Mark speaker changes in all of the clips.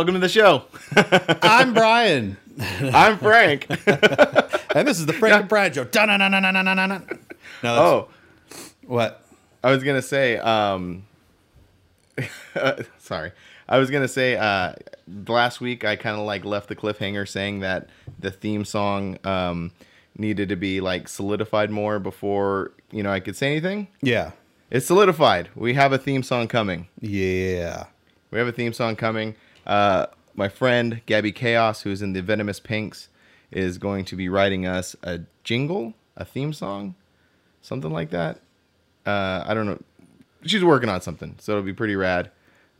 Speaker 1: Welcome to the show.
Speaker 2: I'm Brian,
Speaker 1: I'm Frank.
Speaker 2: and this is the Frank and Brian show. Dun-dun-dun-dun-dun-dun-dun. No,
Speaker 1: oh,
Speaker 2: what?
Speaker 1: I was gonna say. Um, sorry, I was gonna say. Uh, last week I kind of like left the cliffhanger saying that the theme song um, needed to be like solidified more before you know I could say anything.
Speaker 2: Yeah,
Speaker 1: It's solidified. We have a theme song coming.
Speaker 2: yeah.
Speaker 1: We have a theme song coming. Uh, my friend Gabby Chaos, who's in the Venomous Pinks, is going to be writing us a jingle, a theme song, something like that. Uh, I don't know. She's working on something, so it'll be pretty rad.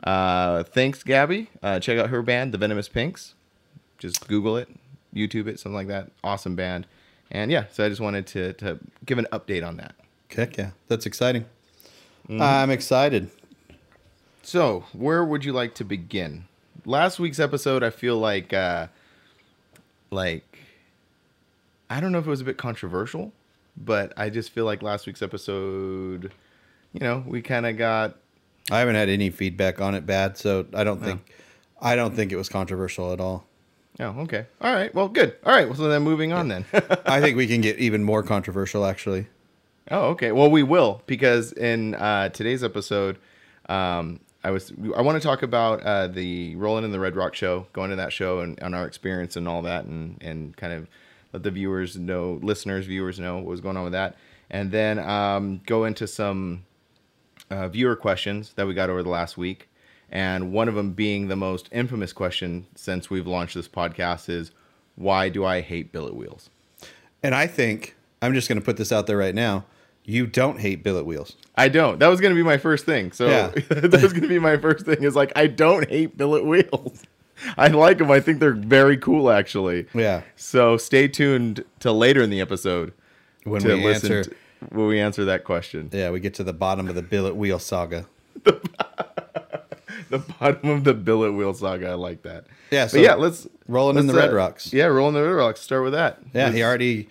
Speaker 1: Uh, thanks, Gabby. Uh, check out her band, the Venomous Pinks. Just Google it, YouTube it, something like that. Awesome band. And yeah, so I just wanted to, to give an update on that.
Speaker 2: Heck yeah, that's exciting. I'm excited.
Speaker 1: So, where would you like to begin? Last week's episode, I feel like, uh, like, I don't know if it was a bit controversial, but I just feel like last week's episode, you know, we kind of got.
Speaker 2: I haven't had any feedback on it bad, so I don't think I don't think it was controversial at all.
Speaker 1: Oh, okay. All right. Well, good. All right. Well, so then moving on then.
Speaker 2: I think we can get even more controversial actually.
Speaker 1: Oh, okay. Well, we will because in uh, today's episode, um, I was I want to talk about uh, the Rolling in the Red Rock show, going to that show and our experience and all that, and and kind of let the viewers know, listeners, viewers know what was going on with that, and then um, go into some uh, viewer questions that we got over the last week, and one of them being the most infamous question since we've launched this podcast is, why do I hate billet wheels?
Speaker 2: And I think I'm just going to put this out there right now. You don't hate billet wheels.
Speaker 1: I don't. That was going to be my first thing. So
Speaker 2: Yeah.
Speaker 1: that was going to be my first thing. Is like I don't hate billet wheels. I like them. I think they're very cool, actually.
Speaker 2: Yeah.
Speaker 1: So stay tuned till later in the episode
Speaker 2: When we answer,
Speaker 1: to, when we answer that question.
Speaker 2: yeah, we get to the bottom of the billet wheel saga.
Speaker 1: The bottom of the billet wheel saga. I like that.
Speaker 2: Yeah,
Speaker 1: But
Speaker 2: so
Speaker 1: yeah, let's
Speaker 2: rolling in
Speaker 1: let's,
Speaker 2: the Red
Speaker 1: uh,
Speaker 2: Rocks.
Speaker 1: Yeah, rolling the red rocks. Start with that.
Speaker 2: Yeah,
Speaker 1: Let's-
Speaker 2: he already.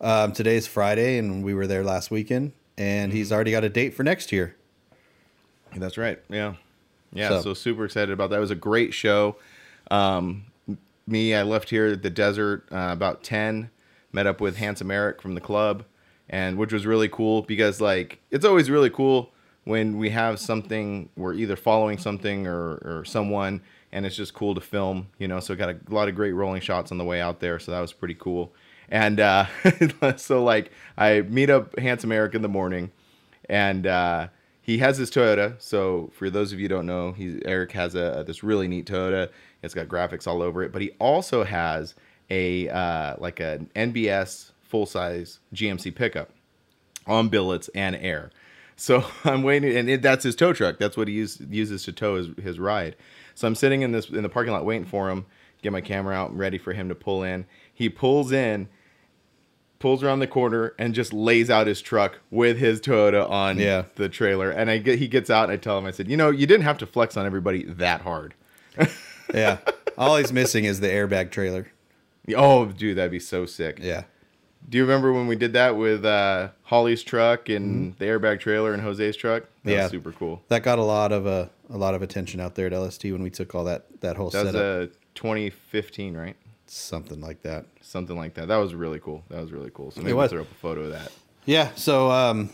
Speaker 2: Um, today's Friday, and we were there last weekend, and he's already got a date for next year.
Speaker 1: That's right. Yeah. Yeah.
Speaker 2: So-
Speaker 1: So, super excited about that. It was a great show. Um, me, I left here at the desert uh, about 10, met up with Handsome Eric from the club, and which was really cool because, like, it's always really cool when we have something, we're either following something or, or someone, and it's just cool to film, you know. So, got a lot of great rolling shots on the way out there. So, that was pretty cool. And uh, so, like, I meet up Handsome Eric in the morning and uh, he has his Toyota. So for those of you don't know, he Eric has a this really neat Toyota. It's got graphics all over it, but he also has a uh, like an NBS full size GMC pickup on billets and air. So I'm waiting, and it, that's his tow truck. That's what he use, uses to tow his, his ride. So I'm sitting in this in the parking lot waiting for him, get my camera out, ready for him to pull in. He pulls in, pulls around the corner, and just lays out his truck with his Toyota on
Speaker 2: Yeah.
Speaker 1: the trailer. And I get he gets out, and I tell him, I said, you know, you didn't have to flex on everybody that hard.
Speaker 2: Yeah, all he's missing is the airbag trailer.
Speaker 1: Oh, dude, that'd be so sick.
Speaker 2: Yeah,
Speaker 1: Do you remember when we did that with uh, Holly's truck and the airbag trailer and Jose's truck? That
Speaker 2: Yeah.
Speaker 1: was super cool.
Speaker 2: that got a lot of uh, a lot of attention out there at LST when we took all that that whole
Speaker 1: That was
Speaker 2: setup,
Speaker 1: uh, 2015, right?
Speaker 2: Something like that.
Speaker 1: Something like that. That was really cool. That was really cool. So maybe
Speaker 2: was.
Speaker 1: we'll throw up a photo of that.
Speaker 2: Yeah, so um,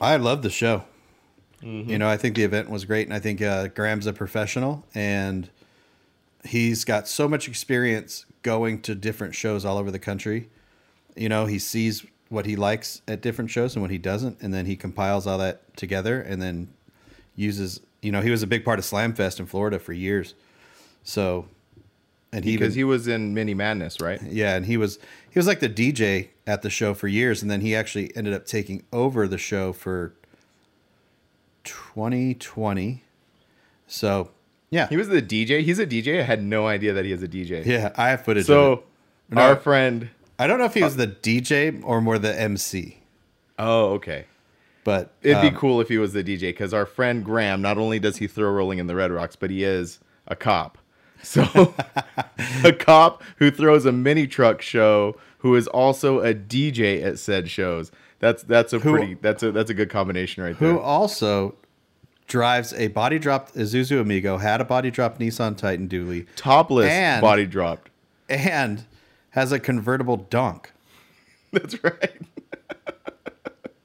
Speaker 2: I love the show. You know, I think the event was great, and I think uh, Graham's a professional, and he's got so much experience going to different shows all over the country. You know, he sees what he likes at different shows and what he doesn't, and then he compiles all that together, and then uses. You know, he was a big part of Slamfest in Florida for years, so and he
Speaker 1: Because
Speaker 2: even,
Speaker 1: he was in Mini Madness, right?
Speaker 2: yeah, and he was he was like the DJ at the show for years, and then he actually ended up taking over the show for 2020. So, yeah,
Speaker 1: He was the DJ. He's a DJ. I had no idea that he is a DJ.
Speaker 2: yeah, I have footage. of
Speaker 1: So.
Speaker 2: No.
Speaker 1: our friend.
Speaker 2: I don't know if he was the DJ or more the MC,
Speaker 1: Oh, okay.
Speaker 2: but
Speaker 1: It'd
Speaker 2: um,
Speaker 1: be cool if he was the DJ because our friend Graham. Not only does he throw rolling in the Red Rocks, but he is a cop. So a cop who throws a mini truck show, who is also a DJ at said shows. That's that's a
Speaker 2: Who-
Speaker 1: pretty that's a that's a good combination right there.
Speaker 2: who also drives a body dropped Isuzu Amigo, had a body dropped Nissan Titan Dually,
Speaker 1: Topless
Speaker 2: And-
Speaker 1: body dropped.
Speaker 2: and has a convertible Dunk.
Speaker 1: That's right.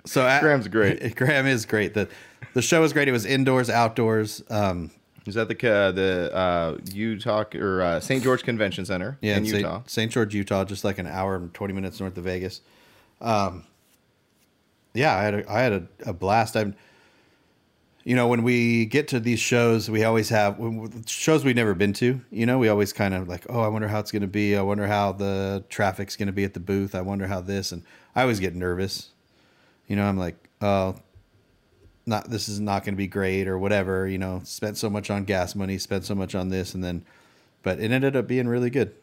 Speaker 2: So at-
Speaker 1: Graham's great.
Speaker 2: Graham is great. The the show was great. It was indoors, outdoors. Um,
Speaker 1: Is that the uh, the uh, Utah or uh, St. George Convention Center
Speaker 2: yeah,
Speaker 1: in Utah?
Speaker 2: St. St. George, Utah, just like an hour and twenty minutes north of Vegas. Um, yeah, I had a, I had a, a blast. I'm, you know, when we get to these shows, we always have when, shows we've never been to. You know, we always kind of like, oh, I wonder how it's going to be. I wonder how the traffic's going to be at the booth. I wonder how this, and I always get nervous. You know, I'm like, oh, not this is not going to be great or whatever. You know, spent so much on gas money, spent so much on this, and then, but it ended up being really good.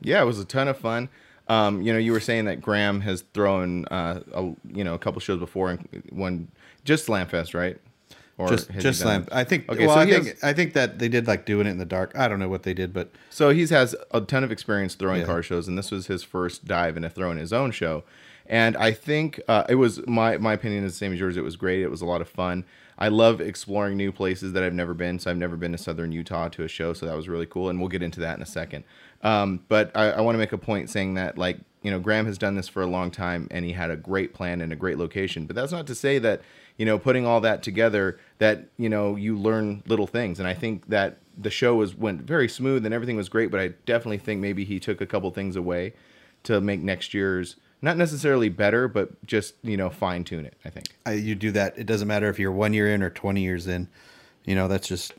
Speaker 1: Yeah, it was a ton of fun. Um, you know, you were saying that Graham has thrown uh, a you know a couple shows before and one just Slamfest, right? Or
Speaker 2: just just slam. I think.
Speaker 1: Okay,
Speaker 2: well,
Speaker 1: so
Speaker 2: I think
Speaker 1: has-
Speaker 2: I think that they did like doing it in the dark. I don't know what they did, but
Speaker 1: So he's has a ton of experience throwing
Speaker 2: Yeah.
Speaker 1: car shows, and this was his first dive into throwing his own show. And I think uh, it was my my opinion is the same as yours. It was great. It was a lot of fun. I love exploring new places that I've never been. So I've never been to Southern Utah to a show, so that was really cool. And we'll get into that in a second. Um, but I, I want to make a point saying that like you know Graham has done this for a long time, and he had a great plan and a great location. But that's not to say that you know putting all that together that you know you learn little things. And I think that the show was went very smooth and everything was great. But I definitely think maybe he took a couple things away to make next year's not necessarily better, but just you know fine tune it. I think.
Speaker 2: I, you do that. It doesn't matter if you're one year in or twenty years in. You know, that's just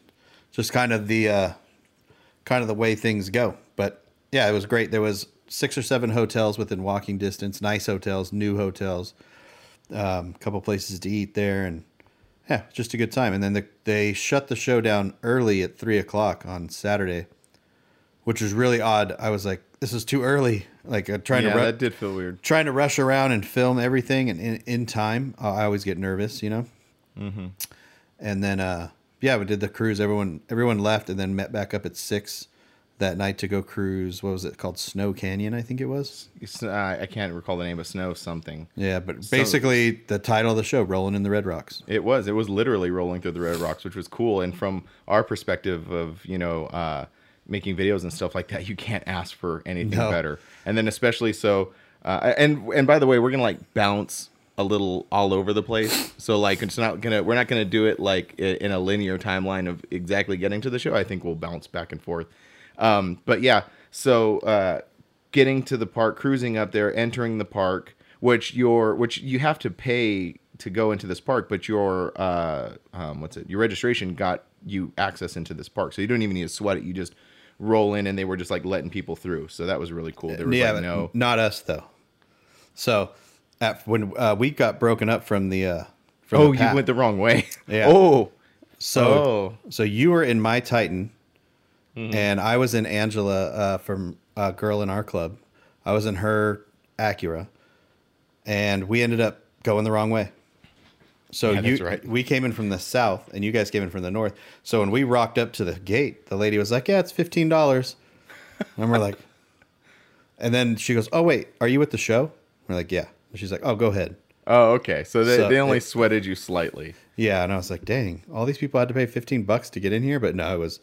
Speaker 2: just kind of the uh, kind of the way things go. But yeah, it was great. There was six or seven hotels within walking distance, nice hotels, new hotels, a um, couple places to eat there, and yeah, just a good time. And then the, they shut the show down early at three o'clock on Saturday, which was really odd. I was like, this is too early. Like uh, trying
Speaker 1: yeah,
Speaker 2: to ru-
Speaker 1: that did feel weird.
Speaker 2: trying to rush around and film everything and in, in time. Uh, I always get nervous, you know. Mm-hmm. And then, uh, yeah, we did the cruise. Everyone, everyone left, and then met back up at six that night to go cruise. What was it called? Snow Canyon, I think it was.
Speaker 1: Uh, I can't recall the name of Snow something.
Speaker 2: Yeah, but
Speaker 1: So-
Speaker 2: basically the title of the show, "Rolling in the Red Rocks."
Speaker 1: It was. It was literally rolling through the Red Rocks, which was cool. And from our perspective of you know uh, making videos and stuff like that, you can't ask for anything
Speaker 2: No.
Speaker 1: better. And then especially so. Uh, and and by the way, we're gonna like bounce a little all over the place. So like it's not gonna we're not gonna do it like in a linear timeline of exactly getting to the show. I think we'll bounce back and forth. Um, but yeah, so uh, getting to the park, cruising up there, entering the park, which you're which you have to pay to go into this park, but your uh, um, what's it? Your registration got you access into this park, so you don't even need to sweat it. You just roll in, and they were just like letting people through. So that was really cool. There was
Speaker 2: yeah,
Speaker 1: like no.
Speaker 2: not us though. So, at, when uh, we got broken up from the uh, from
Speaker 1: Oh,
Speaker 2: the
Speaker 1: you went the wrong way.
Speaker 2: Yeah.
Speaker 1: Oh,
Speaker 2: So,
Speaker 1: Oh.
Speaker 2: so you were in my Titan,
Speaker 1: Mm-hmm.
Speaker 2: and I was in Angela uh, from a girl in our club. I was in her Acura, and we ended up going the wrong way. So
Speaker 1: Yeah,
Speaker 2: you,
Speaker 1: right.
Speaker 2: we came in from the south, and you guys came in from the north. So when we rocked up to the gate, the lady was like, "Yeah, it's fifteen dollars," and we're like, and then she goes, "Oh wait, are you at the show?" We're like, "Yeah." And she's like, "Oh, go ahead."
Speaker 1: oh, okay. So they,
Speaker 2: So
Speaker 1: they only
Speaker 2: it-
Speaker 1: sweated you slightly.
Speaker 2: Yeah, and I was like, "Dang, all these people had to pay fifteen bucks to get in here," but no, it was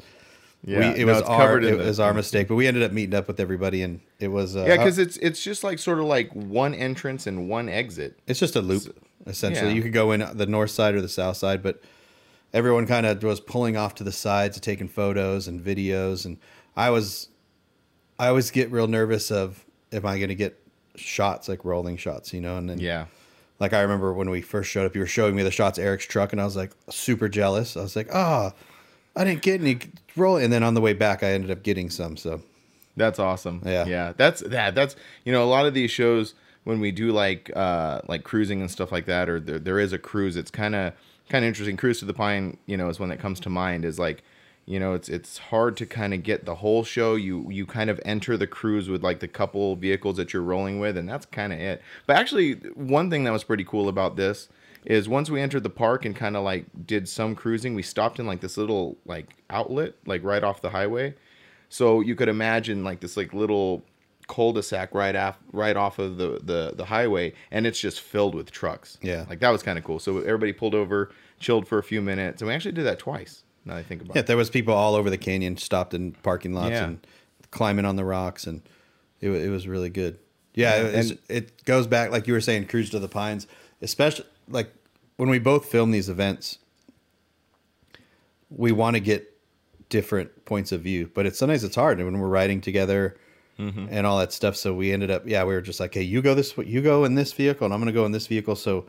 Speaker 1: Yeah,
Speaker 2: we, it
Speaker 1: no,
Speaker 2: was our it
Speaker 1: the-
Speaker 2: was our mistake. But we ended up meeting up with everybody, and it was uh,
Speaker 1: Yeah, because it's it's just like sort of like one entrance and one exit.
Speaker 2: it's just a loop essentially.
Speaker 1: yeah.
Speaker 2: You could go in the north side or the south side, but everyone kind of was pulling off to the sides, taking photos and videos, and I was I always get real nervous of am I going to get shots like rolling shots, you know, and then
Speaker 1: Yeah.
Speaker 2: Like I remember when we first showed up, you were showing me the shots of Eric's truck, and I was like super jealous. I was like, "Ah, I didn't get any roll." And then on the way back, I ended up getting some. So
Speaker 1: That's awesome.
Speaker 2: Yeah.
Speaker 1: Yeah. That's that that's you know, a lot of these shows when we do like uh like cruising and stuff like that, or there, there is a cruise, it's kinda kinda interesting. Cruise to the Pine, you know, is one that comes to mind is like you know, it's it's hard to kind of get the whole show. You you kind of enter the cruise with like the couple vehicles that you're rolling with, and that's kind of it. But actually, one thing that was pretty cool about this is once we entered the park and kind of like did some cruising, we stopped in like this little like outlet, like right off the highway. So you could imagine like this like little cul-de-sac right off right off of the, the the highway and it's just filled with trucks
Speaker 2: Yeah.
Speaker 1: like that was kind of cool so everybody pulled over chilled for a few minutes and we actually did that twice now i think about
Speaker 2: Yeah,
Speaker 1: it
Speaker 2: there was people all over the canyon, stopped in parking lots
Speaker 1: Yeah.
Speaker 2: and climbing on the rocks, and it, it was really good. Yeah,
Speaker 1: Yeah,
Speaker 2: it,
Speaker 1: and-
Speaker 2: it goes back like you were saying, cruise to the pines, especially like when we both film these events. We want to get different points of view, but it's sometimes it's hard when we're riding together
Speaker 1: Mm-hmm.
Speaker 2: and all that stuff. So we ended up, yeah, we were just like, hey, you go this, you go in this vehicle, and I'm going to go in this vehicle. So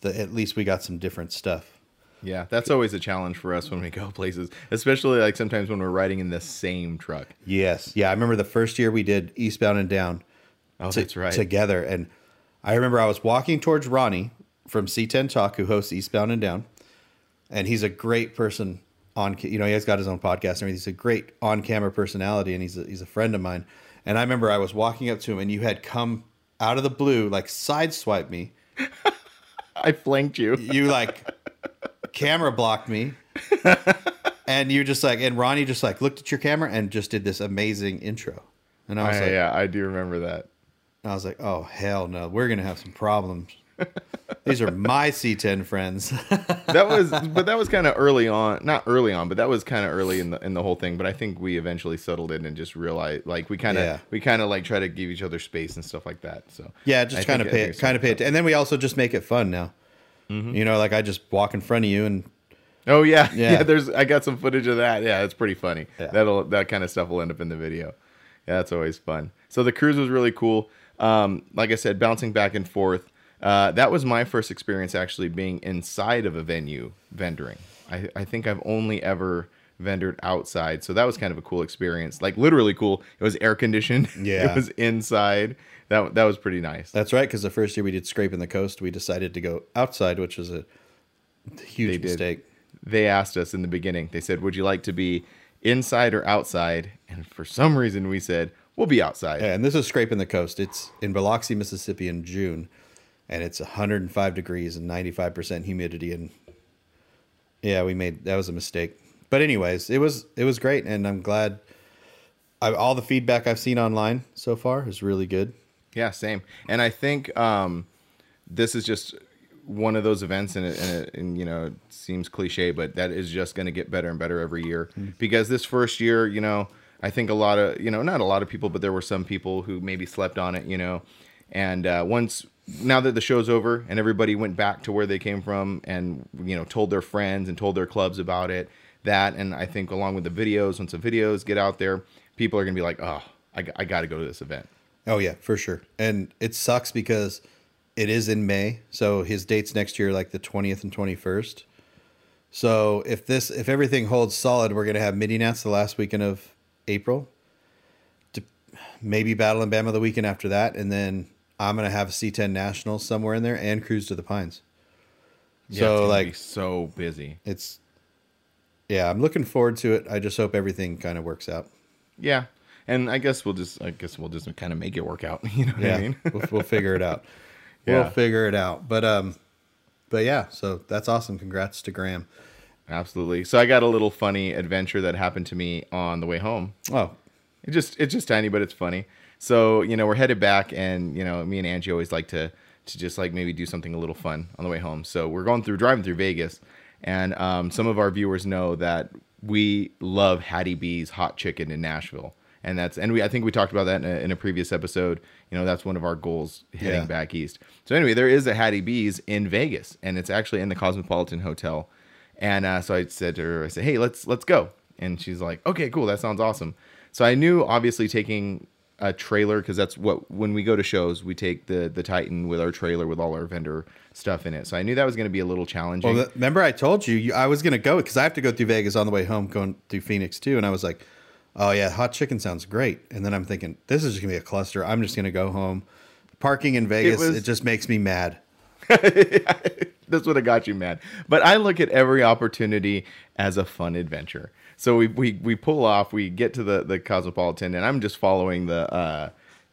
Speaker 2: the, at least we got some different stuff.
Speaker 1: yeah that's always a challenge for us when we go places especially like sometimes when we're riding in the same truck
Speaker 2: Yes. Yeah, I remember the first year we did Eastbound and Down.
Speaker 1: oh
Speaker 2: to-
Speaker 1: that's right
Speaker 2: Together. And I remember I was walking towards Ronnie from C10 Talk, who hosts Eastbound and Down. And he's a great person on, you know, he has got his own podcast and everything. He's a great on camera personality and he's a, he's a friend of mine. And I remember I was walking up to him and you had come out of the blue, like sideswipe me.
Speaker 1: i flanked you
Speaker 2: You like camera blocked me. and you just like, and Ronnie just like looked at your camera and just did this amazing intro. And I was
Speaker 1: I-
Speaker 2: like,
Speaker 1: yeah i do remember that
Speaker 2: I was like, oh hell no, we're gonna have some problems. These are my C10 friends.
Speaker 1: that was but that was kind of early on not early on but that was kind of early in the in the whole thing but i think we eventually settled in and just realized like we kind of
Speaker 2: Yeah.
Speaker 1: we kind of like try to give each other space and stuff like that so
Speaker 2: yeah, just kind of pay, kind of pay it, and then we also just make it fun now.
Speaker 1: Mm-hmm.
Speaker 2: You know, like I just walk in front of you, and
Speaker 1: oh yeah.
Speaker 2: Yeah.
Speaker 1: yeah there's i got some footage of that yeah it's pretty funny
Speaker 2: Yeah.
Speaker 1: that'll that kind of stuff will end up in the video yeah that's always fun so the cruise was really cool um like i said bouncing back and forth uh, that was my first experience actually being inside of a venue vendoring. I, I think I've only ever vendored outside, so that was kind of a cool experience. Like literally cool. It was air conditioned.
Speaker 2: Yeah.
Speaker 1: it was inside. That that was pretty nice.
Speaker 2: that's right. Because the first year we did scraping the coast, we decided to go outside, which was a huge
Speaker 1: They did.
Speaker 2: mistake.
Speaker 1: They asked us in the beginning. They said, "Would you like to be inside or outside?" And for some reason, we said, "We'll be outside."
Speaker 2: Yeah, and this is scraping the coast. It's in Biloxi, Mississippi, in June, and it's 105 degrees and 95 percent humidity. And yeah, we made that was a mistake. But anyways, it was it was great, and I'm glad. I, all the feedback I've seen online so far is really good.
Speaker 1: Yeah, same. And I think um, this is just one of those events, and, it, and, it, and you know, it seems cliche, but that is just going to get better and better every year. Because this first year, you know, I think a lot of, you know, not a lot of people, but there were some people who maybe slept on it, you know. And uh, once, now that the show's over and everybody went back to where they came from and, you know, told their friends and told their clubs about it, that, and I think along with the videos, once the videos get out there, people are going to be like, oh, I, I got to go to this event.
Speaker 2: Oh yeah, for sure. And it sucks because it is in May, so his dates next year like the 20th and 21st. So if this if everything holds solid, we're gonna have mini nats the last weekend of April. To maybe Battle and Bama the weekend after that, and then I'm gonna have a C10 Nationals somewhere in there and Cruise to the Pines.
Speaker 1: Yeah,
Speaker 2: so like
Speaker 1: so busy.
Speaker 2: it's yeah, I'm looking forward to it. I just hope everything kind of works out.
Speaker 1: Yeah, and I guess we'll just I guess we'll just kind of make it work out. You know what
Speaker 2: yeah,
Speaker 1: I mean?
Speaker 2: we'll, we'll figure it out.
Speaker 1: Yeah.
Speaker 2: We'll figure it out. But um, but yeah, so that's awesome. Congrats to Graham.
Speaker 1: Absolutely. So I got a little funny adventure that happened to me on the way home.
Speaker 2: Oh,
Speaker 1: It just it's just tiny, but it's funny. So you know we're headed back, and you know me and Angie always like to to just like maybe do something a little fun on the way home. So we're going through driving through Vegas, and um, some of our viewers know that we love Hattie B's hot chicken in Nashville, and that's and we I think we talked about that in a, in a previous episode. You know that's one of our goals heading
Speaker 2: Yeah.
Speaker 1: back east. So anyway, there is a Hattie B's in Vegas, and it's actually in the Cosmopolitan Hotel. And uh, so I said to her, I said, "Hey, let's let's go." And she's like, "Okay, cool. That sounds awesome." So I knew obviously taking a trailer because that's what when we go to shows we take the the Titan with our trailer with all our vendor stuff in it. So I knew that was going to be a little challenging.
Speaker 2: well, remember I told you, you I was gonna go because I have to go through Vegas on the way home, going through Phoenix too, and I was like, oh yeah, hot chicken sounds great. And then I'm thinking, this is just gonna be a cluster. I'm just gonna go home. Parking in Vegas, it,
Speaker 1: was-
Speaker 2: just makes me mad.
Speaker 1: That's what got you mad. But I look at every opportunity as a fun adventure. So we we, we pull off, we get to the, the Cosmopolitan, and I'm just following the uh,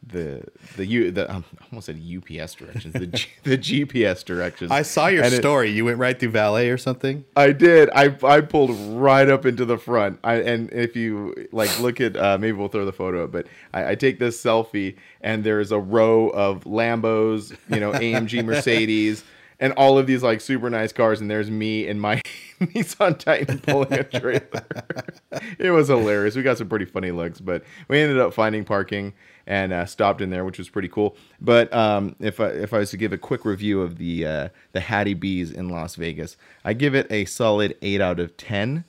Speaker 1: the the U the um, I almost said UPS directions the G, the GPS directions.
Speaker 2: I saw your
Speaker 1: And it-
Speaker 2: story. you went right through valet or something.
Speaker 1: I did. I I pulled right up into the front. I and if you like look at uh, maybe we'll throw the photo up, but I, I take this selfie and there's a row of Lambos, you know, AMG Mercedes, and all of these like super nice cars, and there's me and my Nissan Titan pulling a trailer. it was hilarious. We got some pretty funny looks, but we ended up finding parking and uh, stopped in there, which was pretty cool. But um, if I, if I was to give a quick review of the uh, the Hattie B's in Las Vegas, I give it a solid eight out of ten.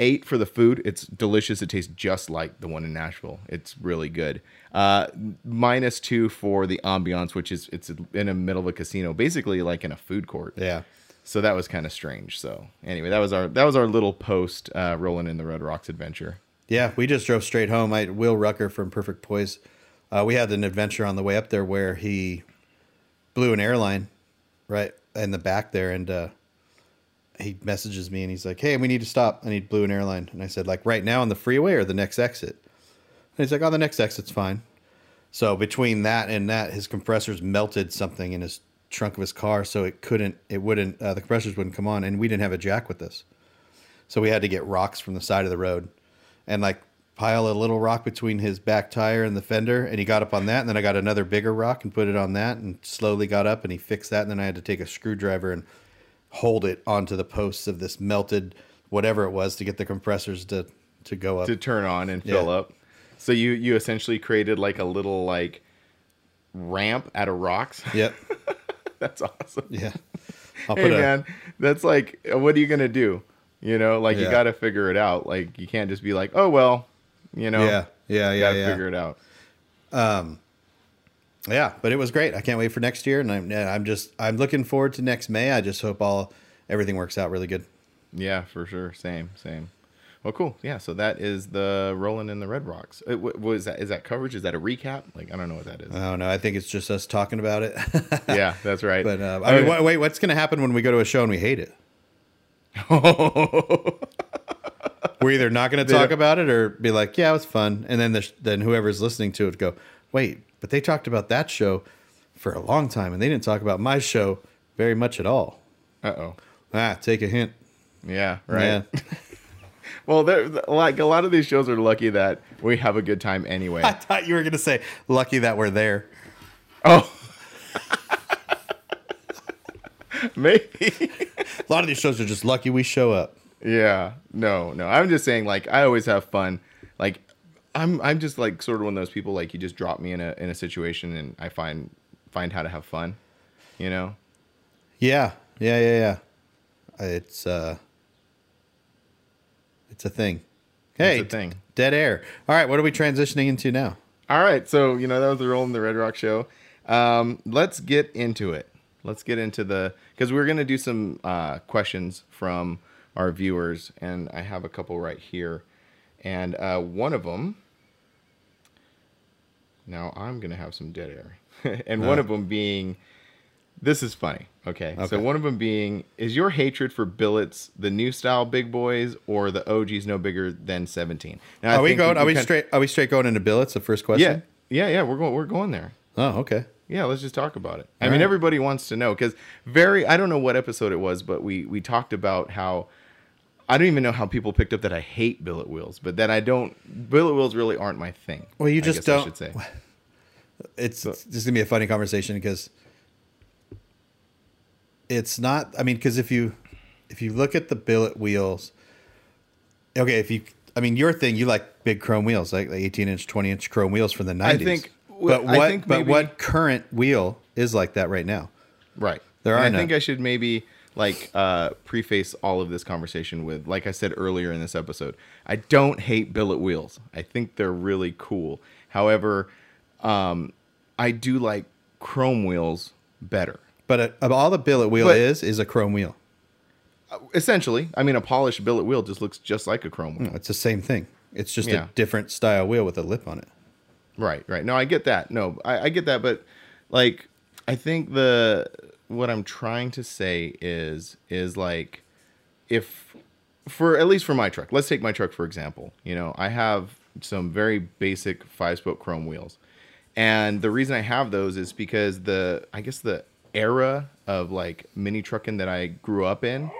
Speaker 1: Eight for the food. It's delicious. It tastes just like the one in Nashville. It's really good. Uh, minus two for the ambiance, which is it's in the middle of a casino, basically like in a food court.
Speaker 2: Yeah.
Speaker 1: So that was kind of strange. So anyway, that was our that was our little post uh, rolling in the Red Rocks adventure.
Speaker 2: Yeah, we just drove straight home. I Will Rucker from Perfect Poise. Uh, we had an adventure on the way up there where he blew an airline right in the back there, and uh, he messages me and he's like, "Hey, we need to stop. I need blew an airline." And I said, "Like right now on the freeway or the next exit?" And he's like, "Oh, the next exit's fine." So between that and that, his compressors melted something in his trunk of his car, so it couldn't, it wouldn't, uh, the compressors wouldn't come on, and we didn't have a jack with us. So we had to get rocks from the side of the road and like pile a little rock between his back tire and the fender. And he got up on that. And then I got another bigger rock and put it on that and slowly got up and he fixed that. And then I had to take a screwdriver and hold it onto the posts of this melted whatever it was to get the compressors to, to go up.
Speaker 1: to turn on and fill
Speaker 2: Yeah.
Speaker 1: up. So you you essentially created like a little like ramp out of rocks.
Speaker 2: yep.
Speaker 1: That's awesome.
Speaker 2: Yeah. I'll
Speaker 1: Hey
Speaker 2: a,
Speaker 1: man, that's like what are you gonna do? You know, like you got to figure it out. Like you can't just be like, oh well, you know.
Speaker 2: yeah, yeah,
Speaker 1: you
Speaker 2: yeah,
Speaker 1: gotta
Speaker 2: yeah.
Speaker 1: figure it out.
Speaker 2: Um, Yeah, but it was great. I can't wait for next year, and I'm I'm just I'm looking forward to next May. I just hope all everything works out really good.
Speaker 1: Yeah, for sure. Same, same. Well, cool. Yeah, so that is the rolling in the Red Rocks. Uh, what, what is that? Is that coverage? Is that a recap? Like I don't know what that is.
Speaker 2: I don't know. I think it's just us talking about it.
Speaker 1: yeah, that's right.
Speaker 2: but uh, I mean, wait, wait, what's going to happen when we go to a show and we hate it? We're either not going to talk about it or be like, "Yeah, it was fun," and then the, then whoever's listening to it go, "Wait, but they talked about that show for a long time, and they didn't talk about my show very much at all."
Speaker 1: uh oh.
Speaker 2: Ah, take a hint.
Speaker 1: Yeah, right.
Speaker 2: Yeah.
Speaker 1: Well, like a lot of these shows are lucky that we have a good time anyway.
Speaker 2: I thought you were going to say, "Lucky that we're there."
Speaker 1: oh, maybe.
Speaker 2: A lot of these shows are just lucky we show up.
Speaker 1: yeah, no, no. I'm just saying, like, I always have fun. Like, I'm, I'm just like sort of one of those people. Like, you just drop me in a in a situation, and I find find how to have fun. You know.
Speaker 2: Yeah, yeah, yeah, yeah. It's uh, it's a thing. Hey,
Speaker 1: a thing.
Speaker 2: dead air. All right, what are we transitioning into now?
Speaker 1: All right, so you know that was the role in the Red Rock show. Um, let's get into it. Let's get into the because we're gonna do some uh, questions from our viewers, and I have a couple right here, and uh, one of them. Now I'm gonna have some dead air, and one
Speaker 2: Uh.
Speaker 1: of them being, this is funny. Okay,
Speaker 2: Okay.
Speaker 1: so one of them being, is your hatred for billets the new style big boys or the OGs no bigger than 17? Now, I
Speaker 2: Are we
Speaker 1: think
Speaker 2: going? Are we straight? Are we straight going into billets? The first question.
Speaker 1: yeah, yeah. Yeah. We're going. We're going there.
Speaker 2: Oh, okay.
Speaker 1: Yeah, let's just talk about it. I
Speaker 2: All
Speaker 1: mean,
Speaker 2: right.
Speaker 1: everybody wants to know because very. I don't know what episode it was, but we we talked about how. I don't even know how people picked up that I hate billet wheels, but that I don't. Billet wheels really aren't my thing.
Speaker 2: Well, you
Speaker 1: I
Speaker 2: just don't-
Speaker 1: should say.
Speaker 2: It's it's just gonna be a funny conversation because it's not. I mean, because if you if you look at the billet wheels, okay, if you. I mean, your thing, you like big chrome wheels, like, like 18 inch, 20 inch chrome wheels from the 90s.
Speaker 1: think-
Speaker 2: but
Speaker 1: I
Speaker 2: what,
Speaker 1: think
Speaker 2: but
Speaker 1: maybe-
Speaker 2: what current wheel is like that right now?
Speaker 1: Right.
Speaker 2: There are
Speaker 1: I
Speaker 2: none.
Speaker 1: think I should maybe like uh, preface all of this conversation with, like I said earlier in this episode, I don't hate billet wheels. I think they're really cool. However, um, I do like chrome wheels better.
Speaker 2: But uh, of all the billet wheel
Speaker 1: But-
Speaker 2: is, is a chrome wheel.
Speaker 1: Essentially, I mean, a polished billet wheel just looks just like a chrome wheel.
Speaker 2: No, it's the same thing. It's just
Speaker 1: Yeah.
Speaker 2: a different style wheel with a lip on it.
Speaker 1: Right, right. No, I get that. No, I, I get that, but like, I think the what I'm trying to say is is like, if for at least for my truck, let's take my truck for example. You know, I have some very basic five spoke chrome wheels, And the reason I have those is because the I guess the era of like mini trucking that I grew up in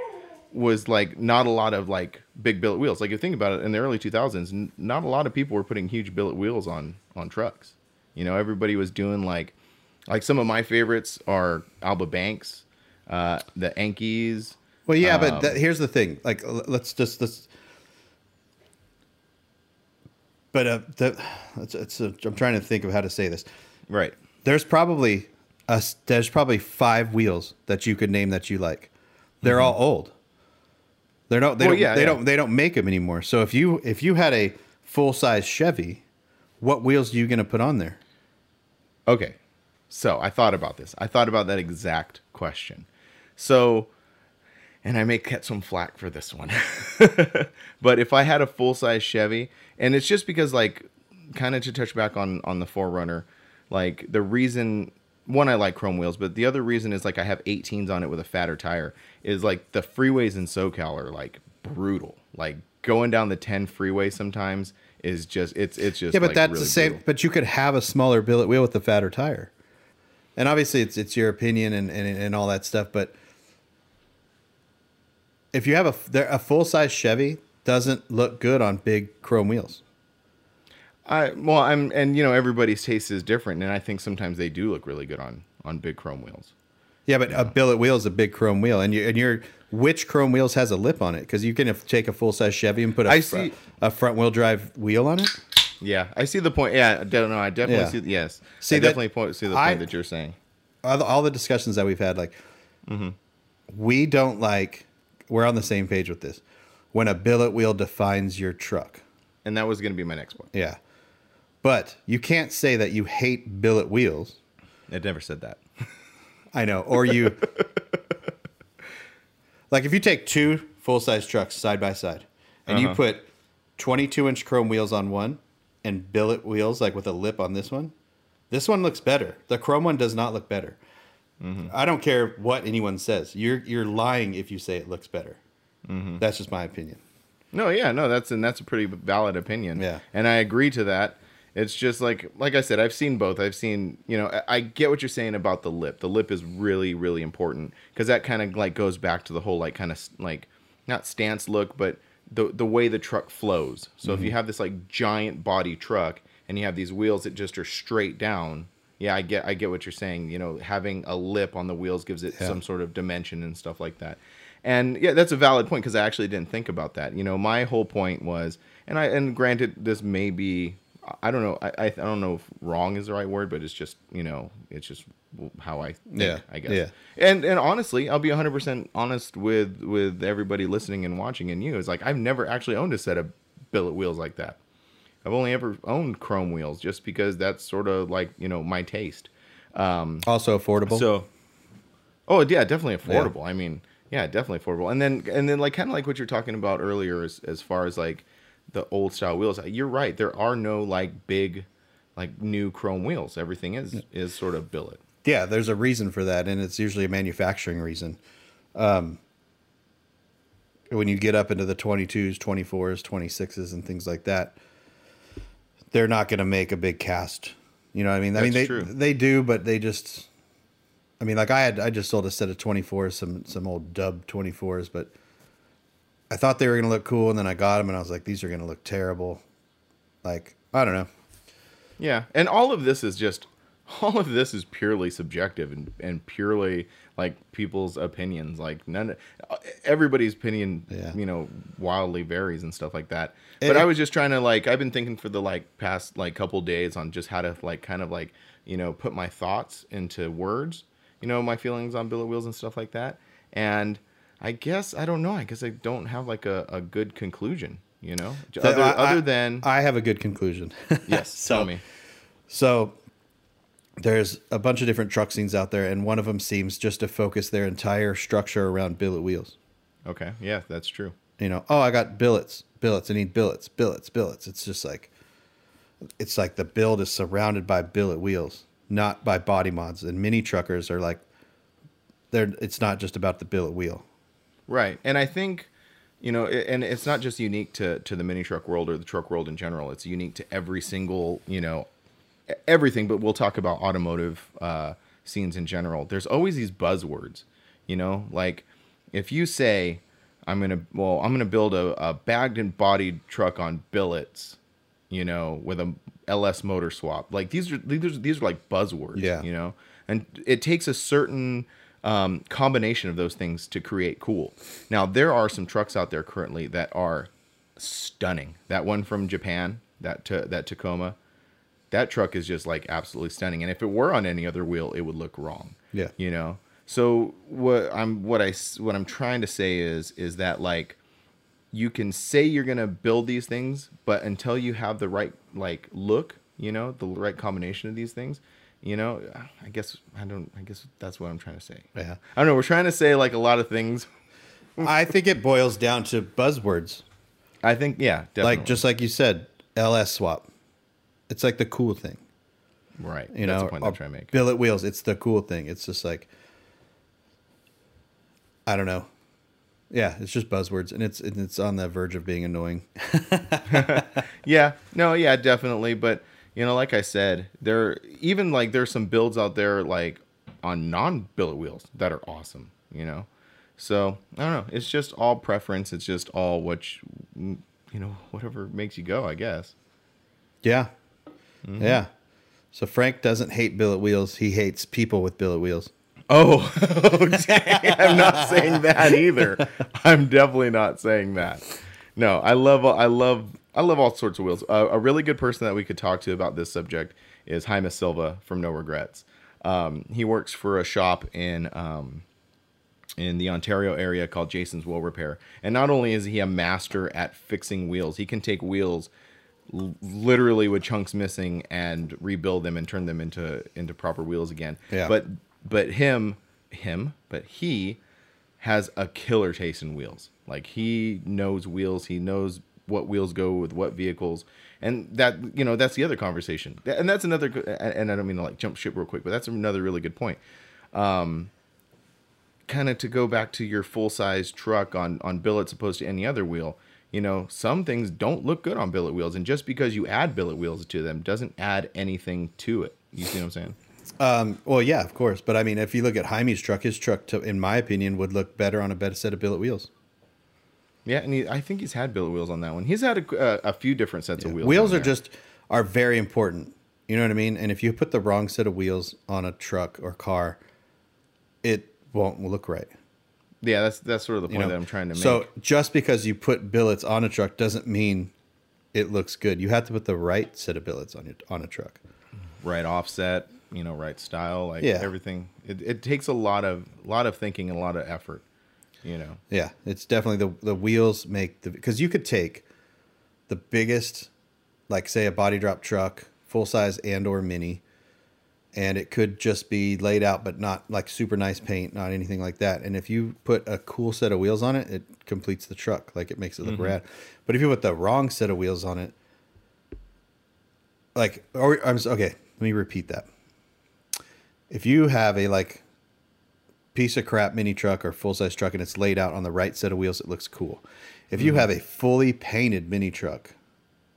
Speaker 1: was like not a lot of like big billet wheels. Like if you think about it, in the early 2000s, n- not a lot of people were putting huge billet wheels on on trucks. You know, everybody was doing like like some of my favorites are Alba Banks, uh, the Enkeis.
Speaker 2: Well, yeah,
Speaker 1: Um,
Speaker 2: but that, here's the thing. Like, let's just let's. But uh, the, it's, it's a, I'm trying to think of how to say this.
Speaker 1: Right.
Speaker 2: There's probably a, there's probably five wheels that you could name that you like. They're all old. They're not. They
Speaker 1: Mm-hmm. Well,
Speaker 2: don't.
Speaker 1: yeah,
Speaker 2: they
Speaker 1: yeah.
Speaker 2: don't. They don't make them anymore. So if you if you had a full size Chevy, what wheels are you going to put on there?
Speaker 1: Okay. So I thought about this. I thought about that exact question. So, and I may get some flack for this one. but if I had a full size Chevy, and it's just because, like, kind of to touch back on on the 4Runner, like the reason one I like chrome wheels, but the other reason is like I have 18s on it with a fatter tire. Is like the freeways in SoCal are like brutal. Like going down the 10 freeway sometimes is just it's it's just
Speaker 2: Yeah, but
Speaker 1: like,
Speaker 2: that's
Speaker 1: really
Speaker 2: the same.
Speaker 1: brutal.
Speaker 2: But you could have a smaller billet wheel with the fatter tire, and obviously it's it's your opinion and and, and all that stuff. But if you have a a full size Chevy, doesn't look good on big chrome wheels.
Speaker 1: I well, I'm and you know everybody's taste is different, and I think sometimes they do look really good on on big chrome wheels.
Speaker 2: Yeah, but a billet wheel is a big chrome wheel, and you and your which chrome wheels has a lip on it? Because you can take a full size Chevy and put a
Speaker 1: I see-
Speaker 2: a front wheel drive wheel on it.
Speaker 1: Yeah, I see the point. Yeah, I don't know. I definitely
Speaker 2: Yeah.
Speaker 1: see. Yes,
Speaker 2: See,
Speaker 1: I
Speaker 2: that-
Speaker 1: definitely point, see the point
Speaker 2: I-
Speaker 1: that you're saying.
Speaker 2: all the, all the discussions that we've had, like, we don't like, we're on the same page with this. When a billet wheel defines your truck.
Speaker 1: And that was going to be my next point.
Speaker 2: Yeah. But you can't say that you hate billet wheels.
Speaker 1: I never said that.
Speaker 2: I know. Or you, like, if you take two full size trucks side by side and you
Speaker 1: Uh-huh.
Speaker 2: put 22 inch chrome wheels on one and billet wheels, like with a lip on this one, this one looks better. The chrome one does not look better.
Speaker 1: Mm-hmm.
Speaker 2: I don't care what anyone says. You're you're lying if you say it looks better.
Speaker 1: Mm-hmm.
Speaker 2: That's just my opinion.
Speaker 1: No, yeah, no, that's and that's a pretty valid opinion.
Speaker 2: Yeah.
Speaker 1: and I agree to that. It's just like like I said, I've seen both. I've seen you know I, I get what you're saying about the lip. The lip is really really important because that kind of like goes back to the whole like kind of like not stance look, but the the way the truck flows. So if you mm-hmm. have this like giant body truck and you have these wheels that just are straight down. Yeah, I get I get what you're saying. You know, having a lip on the wheels gives it
Speaker 2: Yeah.
Speaker 1: some sort of dimension and stuff like that. And yeah, that's a valid point because I actually didn't think about that. You know, my whole point was, and I and granted, this may be, I don't know, I I, I don't know if wrong is the right word, but it's just you know, it's just how I think,
Speaker 2: Yeah,
Speaker 1: I guess.
Speaker 2: yeah.
Speaker 1: And and honestly, I'll be 100 percent honest with with everybody listening and watching and you. It's like I've never actually owned a set of billet wheels like that. I've only ever owned chrome wheels just because that's sort of like you know my taste.
Speaker 2: Um, also affordable.
Speaker 1: So, oh yeah, definitely affordable. I mean, yeah, definitely affordable. And then and then like kind of like what you're talking about earlier, as as far as like the old style wheels. You're right. There are no like big, like new chrome wheels. Everything is is sort of billet.
Speaker 2: yeah, there's a reason for that, and it's usually a manufacturing reason. Um, when you get up into the 22s, 24s, 26s, and things like that, they're not going to make a big cast. You know what I mean? I mean, they
Speaker 1: That's true.
Speaker 2: they do, but they just. I mean, like I had, I just sold a set of 24s, some some old dub 24s, but I thought they were going to look cool, and then I got them, and I was like, these are going to look terrible. Like I don't know.
Speaker 1: Yeah, and all of this is just all of this is purely subjective and, and purely like people's opinions. Like none, everybody's opinion,
Speaker 2: Yeah.
Speaker 1: you know, wildly varies and stuff like that.
Speaker 2: It-
Speaker 1: But I was just trying to like I've been thinking for the like past like couple days on just how to like kind of like you know put my thoughts into words. You know, my feelings on billet wheels and stuff like that. And I guess I don't know. I guess I don't have like a, a good conclusion. You know, other
Speaker 2: I-
Speaker 1: other than
Speaker 2: I have a good conclusion.
Speaker 1: yes,
Speaker 2: so-
Speaker 1: tell me.
Speaker 2: So there's a bunch of different truck scenes out there, and one of them seems just to focus their entire structure around billet wheels.
Speaker 1: Okay, yeah, that's true.
Speaker 2: You know, oh, I got billets, billets. I need billets, billets, billets. It's just like, it's like the build is surrounded by billet wheels, not by body mods. And mini truckers are like, they're. It's not just about the billet wheel.
Speaker 1: Right. And I think, you know, and it's not just unique to, to the mini truck world or the truck world in general. It's unique to every single, you know, everything, but we'll talk about automotive uh, scenes in general. There's always these buzzwords, you know, like if you say, "I'm gonna," well, I'm gonna build a, a bagged and bodied truck on billets, you know, with a LS motor swap. Like these are these are, these are like buzzwords,
Speaker 2: Yeah.
Speaker 1: you know, and it takes a certain um, combination of those things to create cool. Now there are some trucks out there currently that are stunning. That one from Japan, that ta- that Tacoma, that truck is just like absolutely stunning. And if it were on any other wheel, it would look wrong.
Speaker 2: Yeah.
Speaker 1: you know. So what I'm what I what I'm trying to say is is that like you can say you're gonna build these things, but until you have the right like look, you know, the right combination of these things, you know, I guess I don't. I guess that's what I'm trying to say.
Speaker 2: Yeah.
Speaker 1: I don't know. We're trying to say like a lot of things.
Speaker 2: I think it boils down to buzzwords.
Speaker 1: I think yeah, definitely.
Speaker 2: Like just like you said, LS swap. It's like the cool thing.
Speaker 1: right.
Speaker 2: You
Speaker 1: that's
Speaker 2: know,
Speaker 1: the point I'm trying to make.
Speaker 2: billet wheels. It's the cool thing. It's just like I don't know. Yeah, it's just buzzwords, and it's and it's on the verge of being annoying.
Speaker 1: Yeah, no, yeah, definitely. But you know, like I said, there even like there's some builds out there like on non billet wheels that are awesome. You know, so I don't know. It's just all preference. It's just all what you, you know, whatever makes you go. I guess.
Speaker 2: Yeah,
Speaker 1: Mm-hmm.
Speaker 2: yeah. So Frank doesn't hate billet wheels. He hates people with billet wheels.
Speaker 1: Oh, okay. I'm not saying that either. I'm definitely not saying that. No, I love, I love, I love all sorts of wheels. Uh, a really good person that we could talk to about this subject is Jaime Silva from No Regrets. Um, he works for a shop in um, in the Ontario area called Jason's Wheel Repair, and not only is he a master at fixing wheels, he can take wheels l- literally with chunks missing and rebuild them and turn them into into proper wheels again.
Speaker 2: Yeah.
Speaker 1: But but him him but he has a killer taste in wheels. Like he knows wheels. He knows what wheels go with what vehicles, and that you know that's the other conversation. And that's another. And I don't mean to like jump ship real quick, but that's another really good point. Um, kind of to go back to your full size truck on on billets opposed to any other wheel. You know, some things don't look good on billet wheels, and just because you add billet wheels to them doesn't add anything to it. You see what I'm saying?
Speaker 2: Um, well, yeah, of course. But I mean, if you look at Jaime's truck, his truck, to, in my opinion, would look better on a better set of billet wheels.
Speaker 1: Yeah, and he, I think he's had billet wheels on that one. He's had a, a, uh, a few different sets of wheels.
Speaker 2: Wheels are
Speaker 1: there.
Speaker 2: just are very important. You know what I mean? And if you put the wrong set of wheels on a truck or car, it won't look right.
Speaker 1: yeah. That's that's sort of the point
Speaker 2: You know?
Speaker 1: that I'm trying to make.
Speaker 2: So just because you put billets on a truck doesn't mean it looks good. You have to put the right set of billets on your on a truck.
Speaker 1: right offset, you know, right style, like
Speaker 2: Yeah.
Speaker 1: everything. It, it takes a lot of lot of thinking and a lot of effort. You know.
Speaker 2: Yeah, it's definitely the the wheels make the because you could take the biggest, like say a body drop truck, full size and or mini, and it could just be laid out, but not like super nice paint, not anything like that. And if you put a cool set of wheels on it, it completes the truck, like it makes it look mm-hmm. rad. But if you put the wrong set of wheels on it, like or I'm okay, let me repeat that. If you have a like piece of crap mini truck or full size truck and it's laid out on the right set of wheels, it looks cool. If you mm. have a fully painted mini truck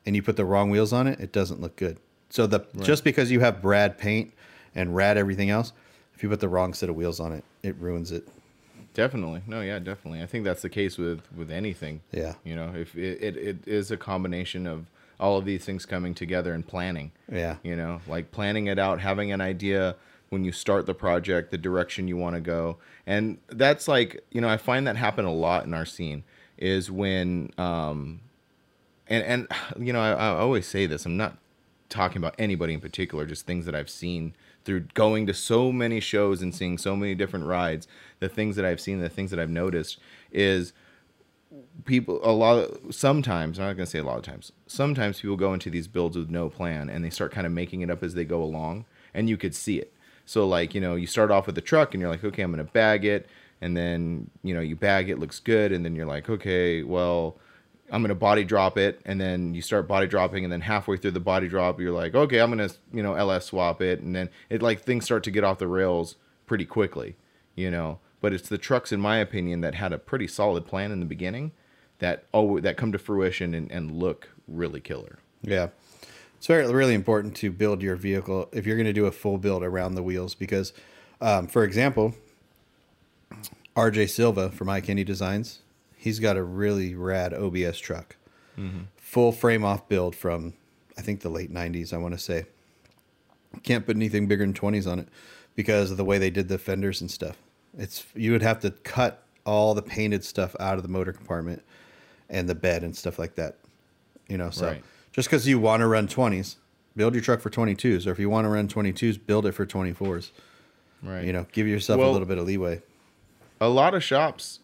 Speaker 2: and you put the wrong wheels on it, it doesn't look good. So the just because you have Brad paint and rad everything else, if you put the wrong set of wheels on it, it ruins it.
Speaker 1: Definitely. No, yeah, definitely. I think that's the case with with anything.
Speaker 2: Yeah.
Speaker 1: You know, if it, it, it is a combination of all of these things coming together and planning.
Speaker 2: Yeah.
Speaker 1: You know, like planning it out, having an idea when you start the project, the direction you want to go. And that's like, you know, I find that happen a lot in our scene is when um and and you know, I, I always say this. I'm not talking about anybody in particular, just things that I've seen through going to so many shows and seeing so many different rides. The things that I've seen, the things that I've noticed is people a lot of sometimes i'm not going to say a lot of times sometimes people go into these builds with no plan and they start kind of making it up as they go along and you could see it so like you know you start off with the truck and you're like okay i'm to bag it. And then you know you bag it looks good. And then you're like okay well i'm to body drop it. And then you start body dropping. And then halfway through the body drop you're like okay i'm to you know ls swap it. And then it like things start to get off the rails pretty quickly you know. But it's the trucks in my opinion that had a pretty solid plan in the beginning that oh that come to fruition and, and look really killer.
Speaker 2: Yeah. It's very really important to build your vehicle if you're going to do a full build around the wheels because, um, for example, RJ Silva from Eye Candy Designs, he's got a really rad OBS truck, full frame off build from I think the late '90s. I want to say. Can't put anything bigger than 20s on it because of the way they did the fenders and stuff. It's you would have to cut all the painted stuff out of the motor compartment and the bed and stuff like that. You know, so
Speaker 1: Right.
Speaker 2: Just because you want to run 20s, build your truck for 22s, or if you want to run 22s, build it for 24s.
Speaker 1: Right.
Speaker 2: You know, give yourself a little bit of leeway.
Speaker 1: a lot of shops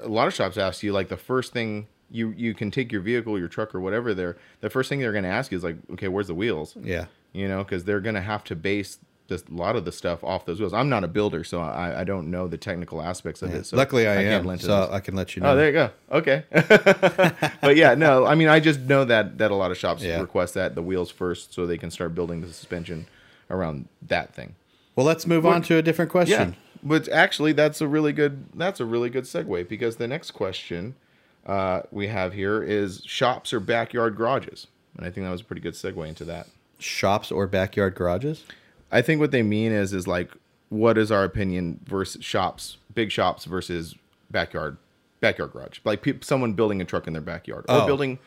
Speaker 1: a lot of shops ask you like the first thing you you can take your vehicle your truck or whatever there the first thing they're going to ask you is like okay where's the wheels
Speaker 2: Yeah.
Speaker 1: you know because they're going to have to base this, a lot of the stuff off those wheels i'm not a builder so i, I don't know the technical aspects of it so
Speaker 2: Luckily, I,
Speaker 1: can't
Speaker 2: am, so. I can let you know.
Speaker 1: Oh, there you go. Okay. but yeah, no, I mean, I just know that that a lot of shops
Speaker 2: Yeah.
Speaker 1: request that the wheels first, so they can start building the suspension around that thing.
Speaker 2: well, let's move on to a different question.
Speaker 1: Yeah, but actually, that's a really good that's a really good segue because the next question uh, we have here is shops or backyard garages, and I think that was a pretty good segue into that.
Speaker 2: Shops or backyard garages?
Speaker 1: I think what they mean is is like what is our opinion versus shops, big shops versus backyard backyard garage, like peop someone building a truck in their backyard or
Speaker 2: Oh.
Speaker 1: building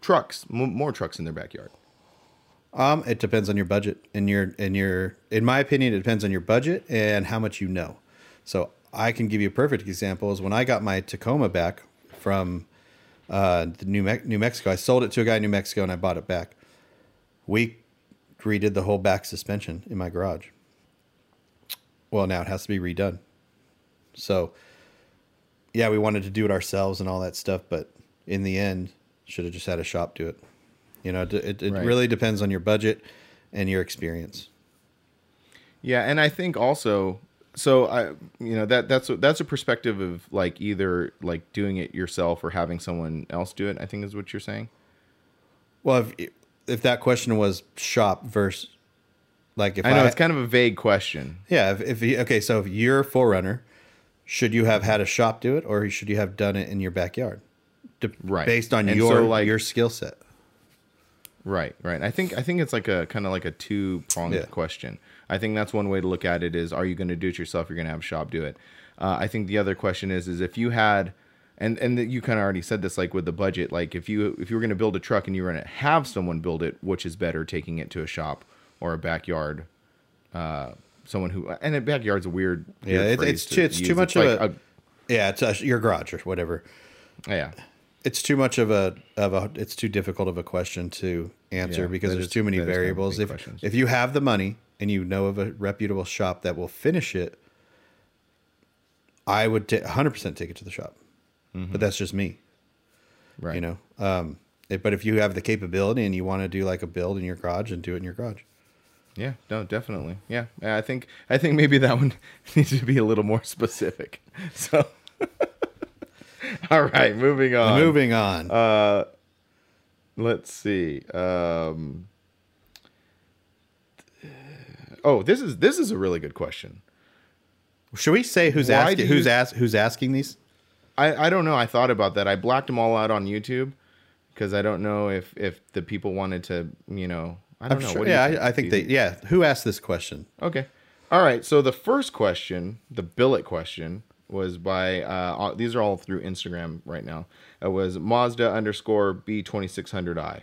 Speaker 1: trucks, m- more trucks in their backyard.
Speaker 2: Um, it depends on your budget and your and your. In my opinion, it depends on your budget and how much you know. So I can give you a perfect example. Is when I got my Tacoma back from uh, the New Me- New Mexico. I sold it to a guy in New Mexico and I bought it back. We redid the whole back suspension in my garage. Well, now it has to be redone. So, yeah, we wanted to do it ourselves and all that stuff, but in the end, should have just had a shop do it. You know, it, it, it
Speaker 1: Right.
Speaker 2: really depends on your budget and your experience.
Speaker 1: Yeah, and I think also so I you know that that's that's a perspective of like either like doing it yourself or having someone else do it. I think is what you're saying.
Speaker 2: Well, if if that question was shop versus like if
Speaker 1: I know it's kind of a vague question.
Speaker 2: yeah, if, if you, okay, so if you're a 4Runner, should you have had a shop do it or should you have done it in your backyard? De-
Speaker 1: Right.
Speaker 2: Based on
Speaker 1: And
Speaker 2: your
Speaker 1: so, like-
Speaker 2: your skill set.
Speaker 1: Right, right. I think I think it's like a kind of like a two pronged
Speaker 2: Yeah.
Speaker 1: question. I think that's one way to look at it is are you going to do it yourself? You're going to have a shop do it. Uh, I think the other question is is if you had and and that you kind of already said this like with the budget like if you if you were going to build a truck and you were going to have someone build it which is better taking it to a shop or a backyard uh someone who and a backyard's a weird,
Speaker 2: Yeah, it- it's
Speaker 1: to
Speaker 2: too- it's too much
Speaker 1: like
Speaker 2: of a- Yeah, it's uh, your garage or whatever.
Speaker 1: yeah
Speaker 2: It's too much of a of a it's too difficult of a question to answer
Speaker 1: Yeah,
Speaker 2: because there's
Speaker 1: is-
Speaker 2: too many
Speaker 1: that is kind of
Speaker 2: variables. If
Speaker 1: questions.
Speaker 2: if you have the money and you know of a reputable shop that will finish it, I would ta 100% take it to the shop.
Speaker 1: Mm-hmm.
Speaker 2: But that's just me.
Speaker 1: right
Speaker 2: you know um it- but if you have the capability and you want to do like a build in your garage and do it in your garage
Speaker 1: Yeah, no, definitely. Yeah, I think I think maybe that one needs to be a little more specific. So, all right, moving on.
Speaker 2: moving on
Speaker 1: Uh, let's see. Um, oh, this is this is a really good question.
Speaker 2: should we say who's
Speaker 1: why
Speaker 2: asking who's
Speaker 1: you-
Speaker 2: ask who's asking these
Speaker 1: I I don't know. I thought about that. I blacked them all out on YouTube because I don't know if if the people wanted to, you know, I don't
Speaker 2: I'm
Speaker 1: know.
Speaker 2: sure,
Speaker 1: What do you
Speaker 2: yeah I, I think they yeah who asked this question
Speaker 1: Okay. All right. So the first question, the billet question, was by uh, uh, these are all through Instagram right now. It was Mazda underscore B twenty six hundred I.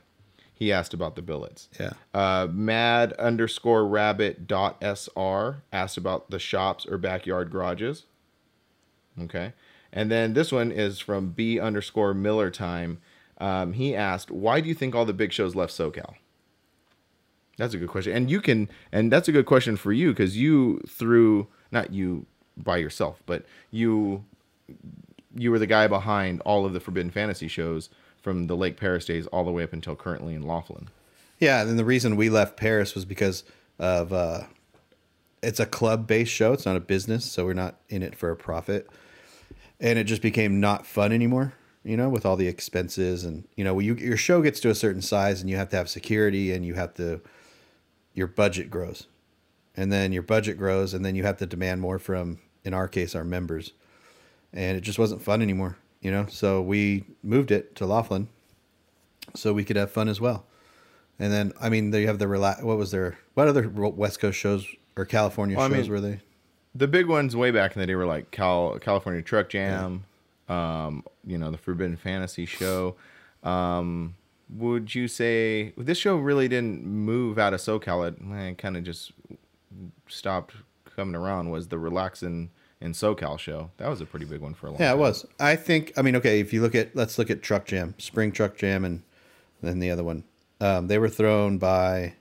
Speaker 1: He asked about the billets.
Speaker 2: Yeah.
Speaker 1: Uh, Mad underscore rabbit dot sr asked about the shops or backyard garages. Okay. And then this one is from B underscore Miller time. Um, he asked, "Why do you think all the big shows left SoCal?" That's a good question, and you can, and that's a good question for you because you threw not you by yourself, but you you were the guy behind all of the Forbidden Fantasy shows from the Lake Perris days all the way up until currently in Laughlin.
Speaker 2: yeah and the reason we left perris was because of uh it's a club based show it's not a business so we're not in it for a profit and it just became not fun anymore you know with all the expenses and you know you, your show gets to a certain size and you have to have security and you have to your budget grows and then your budget grows and then you have to demand more from in our case our members and it just wasn't fun anymore you know so we moved it to laughlin so we could have fun as well And then I mean, they have the relax. What was there? What other West Coast shows or California
Speaker 1: Well, I
Speaker 2: shows
Speaker 1: mean-
Speaker 2: were they?
Speaker 1: The big ones way back in the day were like Cal California Truck Jam, um, you know, the Forbidden Fantasy show. Um, would you say this show really didn't move out of SoCal? It eh, kind of just stopped coming around. Was the Relaxin' in SoCal show? That was a pretty big one for a long time.
Speaker 2: Yeah,
Speaker 1: time.
Speaker 2: it was. I think. I mean, okay. If you look at, let's look at Truck Jam, Spring Truck Jam, and then the other one. Um, they were thrown by,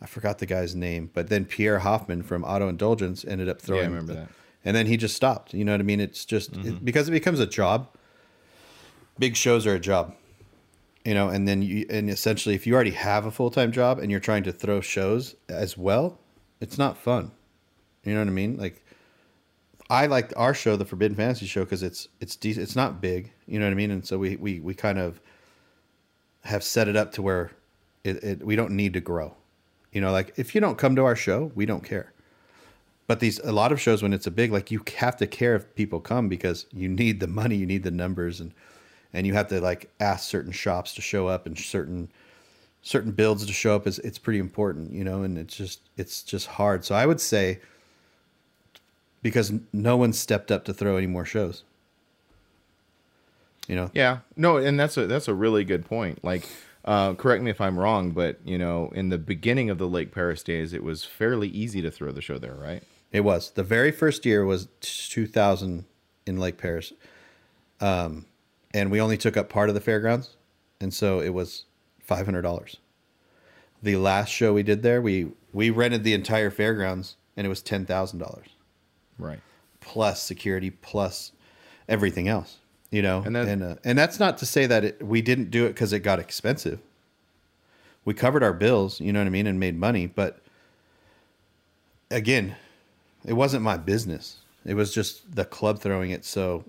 Speaker 2: I forgot the guy's name, but then Pierre Hoffman from Auto Indulgence ended up throwing.
Speaker 1: I remember that.
Speaker 2: And then he just stopped. You know what I mean? It's just it, mm-hmm. because it becomes a job. Big shows are a job, you know. And then you and essentially, if you already have a full time job and you're trying to throw shows as well, it's not fun. You know what I mean? Like I liked our show, the Forbidden Fantasy show, because it's it's decent. It's not big, you know what I mean. And so we we we kind of have set it up to where it, it we don't need to grow. You know, like if you don't come to our show, we don't care. But these a lot of shows when it's a big, like you have to care if people come because you need the money, you need the numbers, and and you have to like ask certain shops to show up and certain certain builds to show up is it's pretty important, you know, and it's just it's just hard. So I would say because no one stepped up to throw any more shows. You know,
Speaker 1: Yeah, no, and that's a that's a really good point. Like, uh, correct me if I'm wrong, but you know, in the beginning of the Lake Perris days, it was fairly easy to throw the show there, right?
Speaker 2: it was the very first year was 2000 in Lake Perris, um, and we only took up part of the fairgrounds, and so it was five hundred dollars. The last show we did there, we we rented the entire fairgrounds, and it was ten thousand dollars
Speaker 1: Right.
Speaker 2: plus security plus everything else. You know,
Speaker 1: And
Speaker 2: and uh, and that's not to say that it, we didn't do it because it got expensive. We covered our bills, you know what I mean, and made money. But again, it wasn't my business. It was just the club throwing it so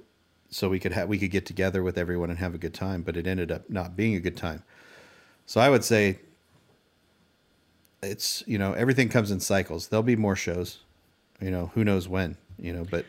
Speaker 2: so we could have we could get together with everyone and have a good time. But it ended up not being a good time. So I would say it's you know everything comes in cycles. There'll be more shows, you know who knows when, you know, but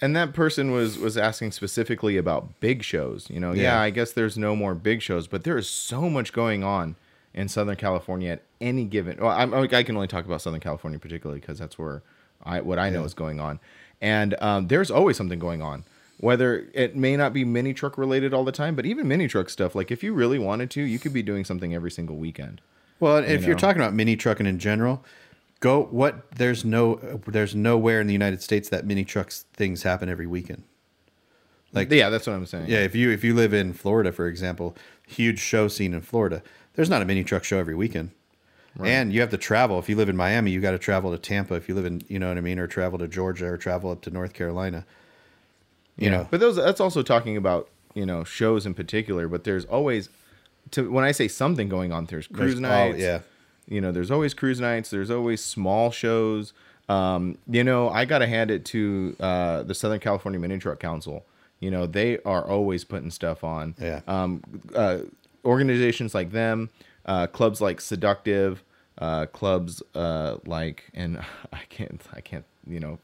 Speaker 1: And that person was was asking specifically about big shows. You know, yeah.
Speaker 2: Yeah.
Speaker 1: I guess there's no more big shows, but there is so much going on in Southern California at any given. Well, I'm, I can only talk about Southern California particularly because that's where I what I know
Speaker 2: Yeah.
Speaker 1: is going on, and um, there's always something going on. Whether it may not be mini truck related all the time, but even mini truck stuff. Like if you really wanted to, you could be doing something every single weekend.
Speaker 2: Well, if
Speaker 1: You
Speaker 2: you're talking about mini trucking in general, go what there's no there's nowhere in the United States that mini trucks things happen every weekend. Like
Speaker 1: yeah, that's what I'm saying.
Speaker 2: yeah, if you if you live in Florida, for example, huge show scene in Florida, there's not a mini truck show every weekend. And you have to travel. If you live in Miami, you got to travel to Tampa. If you live in, you know what I mean, or travel to Georgia or travel up to North Carolina. You know,
Speaker 1: but those that's also talking about you know shows in particular. But there's always to when I say something going on, there's cruise
Speaker 2: There's- oh,
Speaker 1: nights.
Speaker 2: yeah.
Speaker 1: You know, there's always cruise nights. There's always small shows. Um, you know, I gotta hand it to uh, the Southern California Mini Truck Council. You know, they are always putting stuff on.
Speaker 2: Yeah.
Speaker 1: Um, uh, organizations like them, uh, clubs like Seductive, uh, clubs uh, like, and I can't, I can't, you know,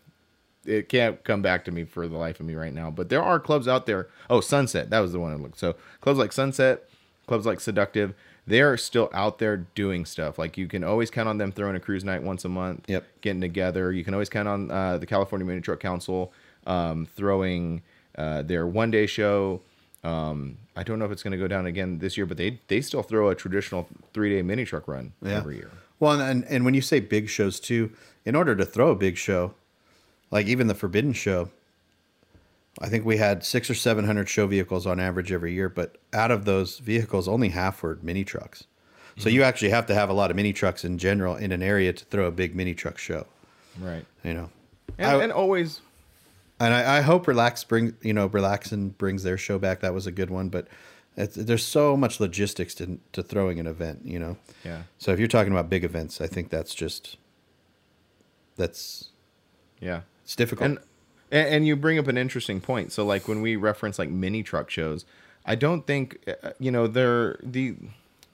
Speaker 1: it can't come back to me for the life of me right now. But there are clubs out there. Oh, Sunset, that was the one I looked. So clubs like Sunset, clubs like Seductive, they are still out there doing stuff. Like you can always count on them throwing a cruise night once a month.
Speaker 2: Yep.
Speaker 1: Getting together. You can always count on uh, the California Mini Truck Council um, throwing uh, their one day show. Um, I don't know if it's going to go down again this year, but they they still throw a traditional three day mini truck run every year.
Speaker 2: Well, and and when you say big shows too, in order to throw a big show, like even the Forbidden Show, I think we had six or seven hundred show vehicles on average every year. But out of those vehicles, only half were mini trucks. So mm-hmm. you actually have to have a lot of mini trucks in general in an area to throw a big mini truck show.
Speaker 1: Right.
Speaker 2: You know,
Speaker 1: And,
Speaker 2: I-
Speaker 1: and always
Speaker 2: and I, I hope Relax bring you know Relaxin brings their show back. That was a good one, but it's, there's so much logistics to to throwing an event. You know.
Speaker 1: Yeah.
Speaker 2: So if you're talking about big events, I think that's just that's
Speaker 1: Yeah.
Speaker 2: it's difficult.
Speaker 1: And and and you bring up an interesting point. So like when we reference like mini truck shows, I don't think uh, you know they're the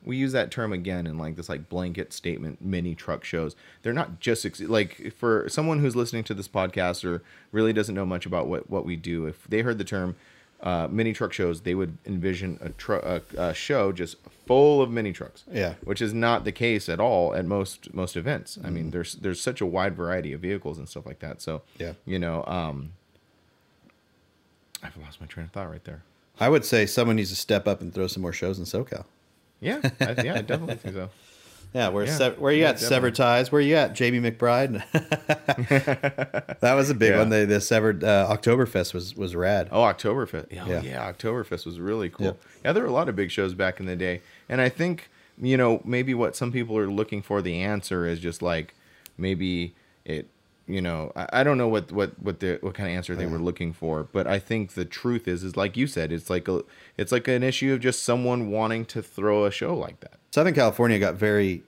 Speaker 1: we use that term again in like this like blanket statement mini truck shows. They're not just ex- like for someone who's listening to this podcast or really doesn't know much about what what we do. If they heard the term uh, mini truck shows, they would envision a, tru- a, a show just full of mini trucks.
Speaker 2: Yeah.
Speaker 1: which is not the case at all at most most events. I mean, there's there's such a wide variety of vehicles and stuff like that. So
Speaker 2: Yeah.
Speaker 1: you know, um, I've lost my train of thought right there.
Speaker 2: I would say someone needs to step up and throw some more shows in SoCal.
Speaker 1: Yeah, I, yeah, I definitely think so.
Speaker 2: Yeah, where
Speaker 1: Yeah.
Speaker 2: Where you
Speaker 1: Yeah,
Speaker 2: at? Severed ties. Where you at? Jamie McBride. that was a big
Speaker 1: Yeah.
Speaker 2: one. The the severed uh, Oktoberfest was was rad.
Speaker 1: Oh, Oktoberfest. Oh,
Speaker 2: Yeah.
Speaker 1: yeah. Oktoberfest was really cool.
Speaker 2: Yep.
Speaker 1: Yeah, there were a lot of big shows back in the day. And I think, you know, maybe what some people are looking for the answer is just like maybe it, you know, I, I don't know what what what the what kind of answer they were looking for, but I think the truth is is like you said, it's like a it's like an issue of just someone wanting to throw a show like that.
Speaker 2: Southern California got very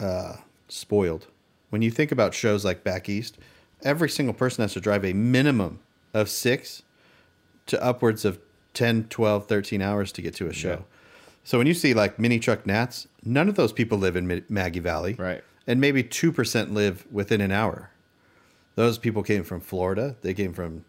Speaker 2: uh, spoiled. When you think about shows like back east, every single person has to drive a minimum of six to upwards of 10, 12, 13 hours to get to a show.
Speaker 1: Yeah.
Speaker 2: So when you see like mini truck Nats, none of those people live in Maggie Valley.
Speaker 1: Right.
Speaker 2: And maybe 2% live within an hour. Those people came from Florida. They came from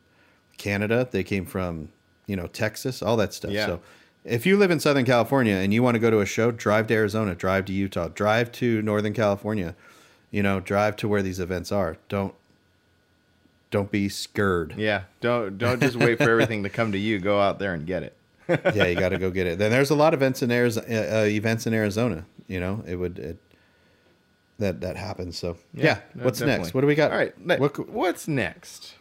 Speaker 2: Canada. They came from, you know, Texas, all that stuff.
Speaker 1: Yeah.
Speaker 2: So if you live in Southern California and you want to go to a show, drive to Arizona, drive to Utah, drive to Northern California, you know, drive to where these events are. Don't don't be scared.
Speaker 1: Yeah. Don't don't just wait for everything to come to you. Go out there and get it.
Speaker 2: yeah, you got to go get it. Then there's a lot of events in Arizona, uh, uh, events in Arizona. You know, it would it, that that happens. So yeah,
Speaker 1: no,
Speaker 2: what's
Speaker 1: definitely.
Speaker 2: next? What do we got?
Speaker 1: All right.
Speaker 2: What
Speaker 1: what's next?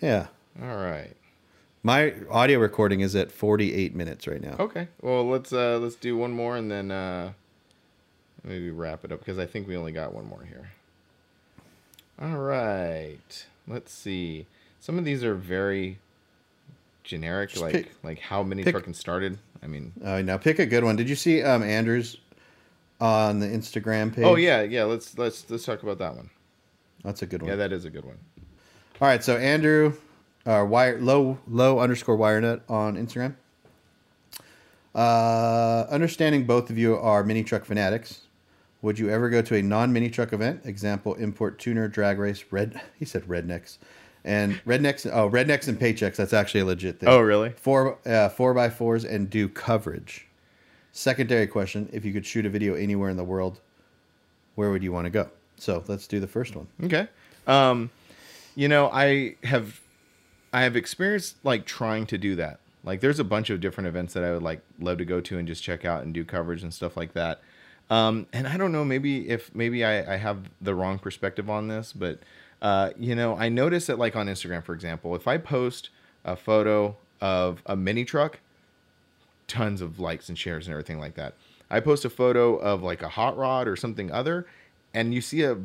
Speaker 2: yeah,
Speaker 1: All right.
Speaker 2: My audio recording is at 48 minutes right now.
Speaker 1: Okay. Well, let's uh let's do one more and then uh maybe wrap it up because I think we only got one more here. All right. Let's see. Some of these are very generic,
Speaker 2: Just
Speaker 1: like
Speaker 2: pick-
Speaker 1: like how many
Speaker 2: pick-
Speaker 1: trucking started. I mean,
Speaker 2: Uh, now pick a good one. Did you see um, Andrews on the Instagram page?
Speaker 1: oh yeah, yeah. Let's let's let's talk about that one.
Speaker 2: that's a good one.
Speaker 1: Yeah, that is a good one.
Speaker 2: All right, so Andrew, uh, wire low low underscore wirenet on Instagram. Uh, understanding both of you are mini truck fanatics, would you ever go to a non mini truck event? Example: import tuner, drag race, red. He said rednecks, and rednecks. Oh, rednecks and paychecks. That's actually a legit thing.
Speaker 1: Oh really?
Speaker 2: Four uh, four by fours and do coverage. Secondary question: If you could shoot a video anywhere in the world, where would you want to go? So let's do the first one.
Speaker 1: Okay. Um, you know, I have I have experienced like trying to do that. Like there's a bunch of different events that I would like love to go to and just check out and do coverage and stuff like that. Um, and I don't know, maybe if maybe I, I have the wrong perspective on this, but uh, you know, I notice that like on Instagram, for example, if I post a photo of a mini truck, tons of likes and shares and everything like that. I post a photo of like a hot rod or something other, and you see a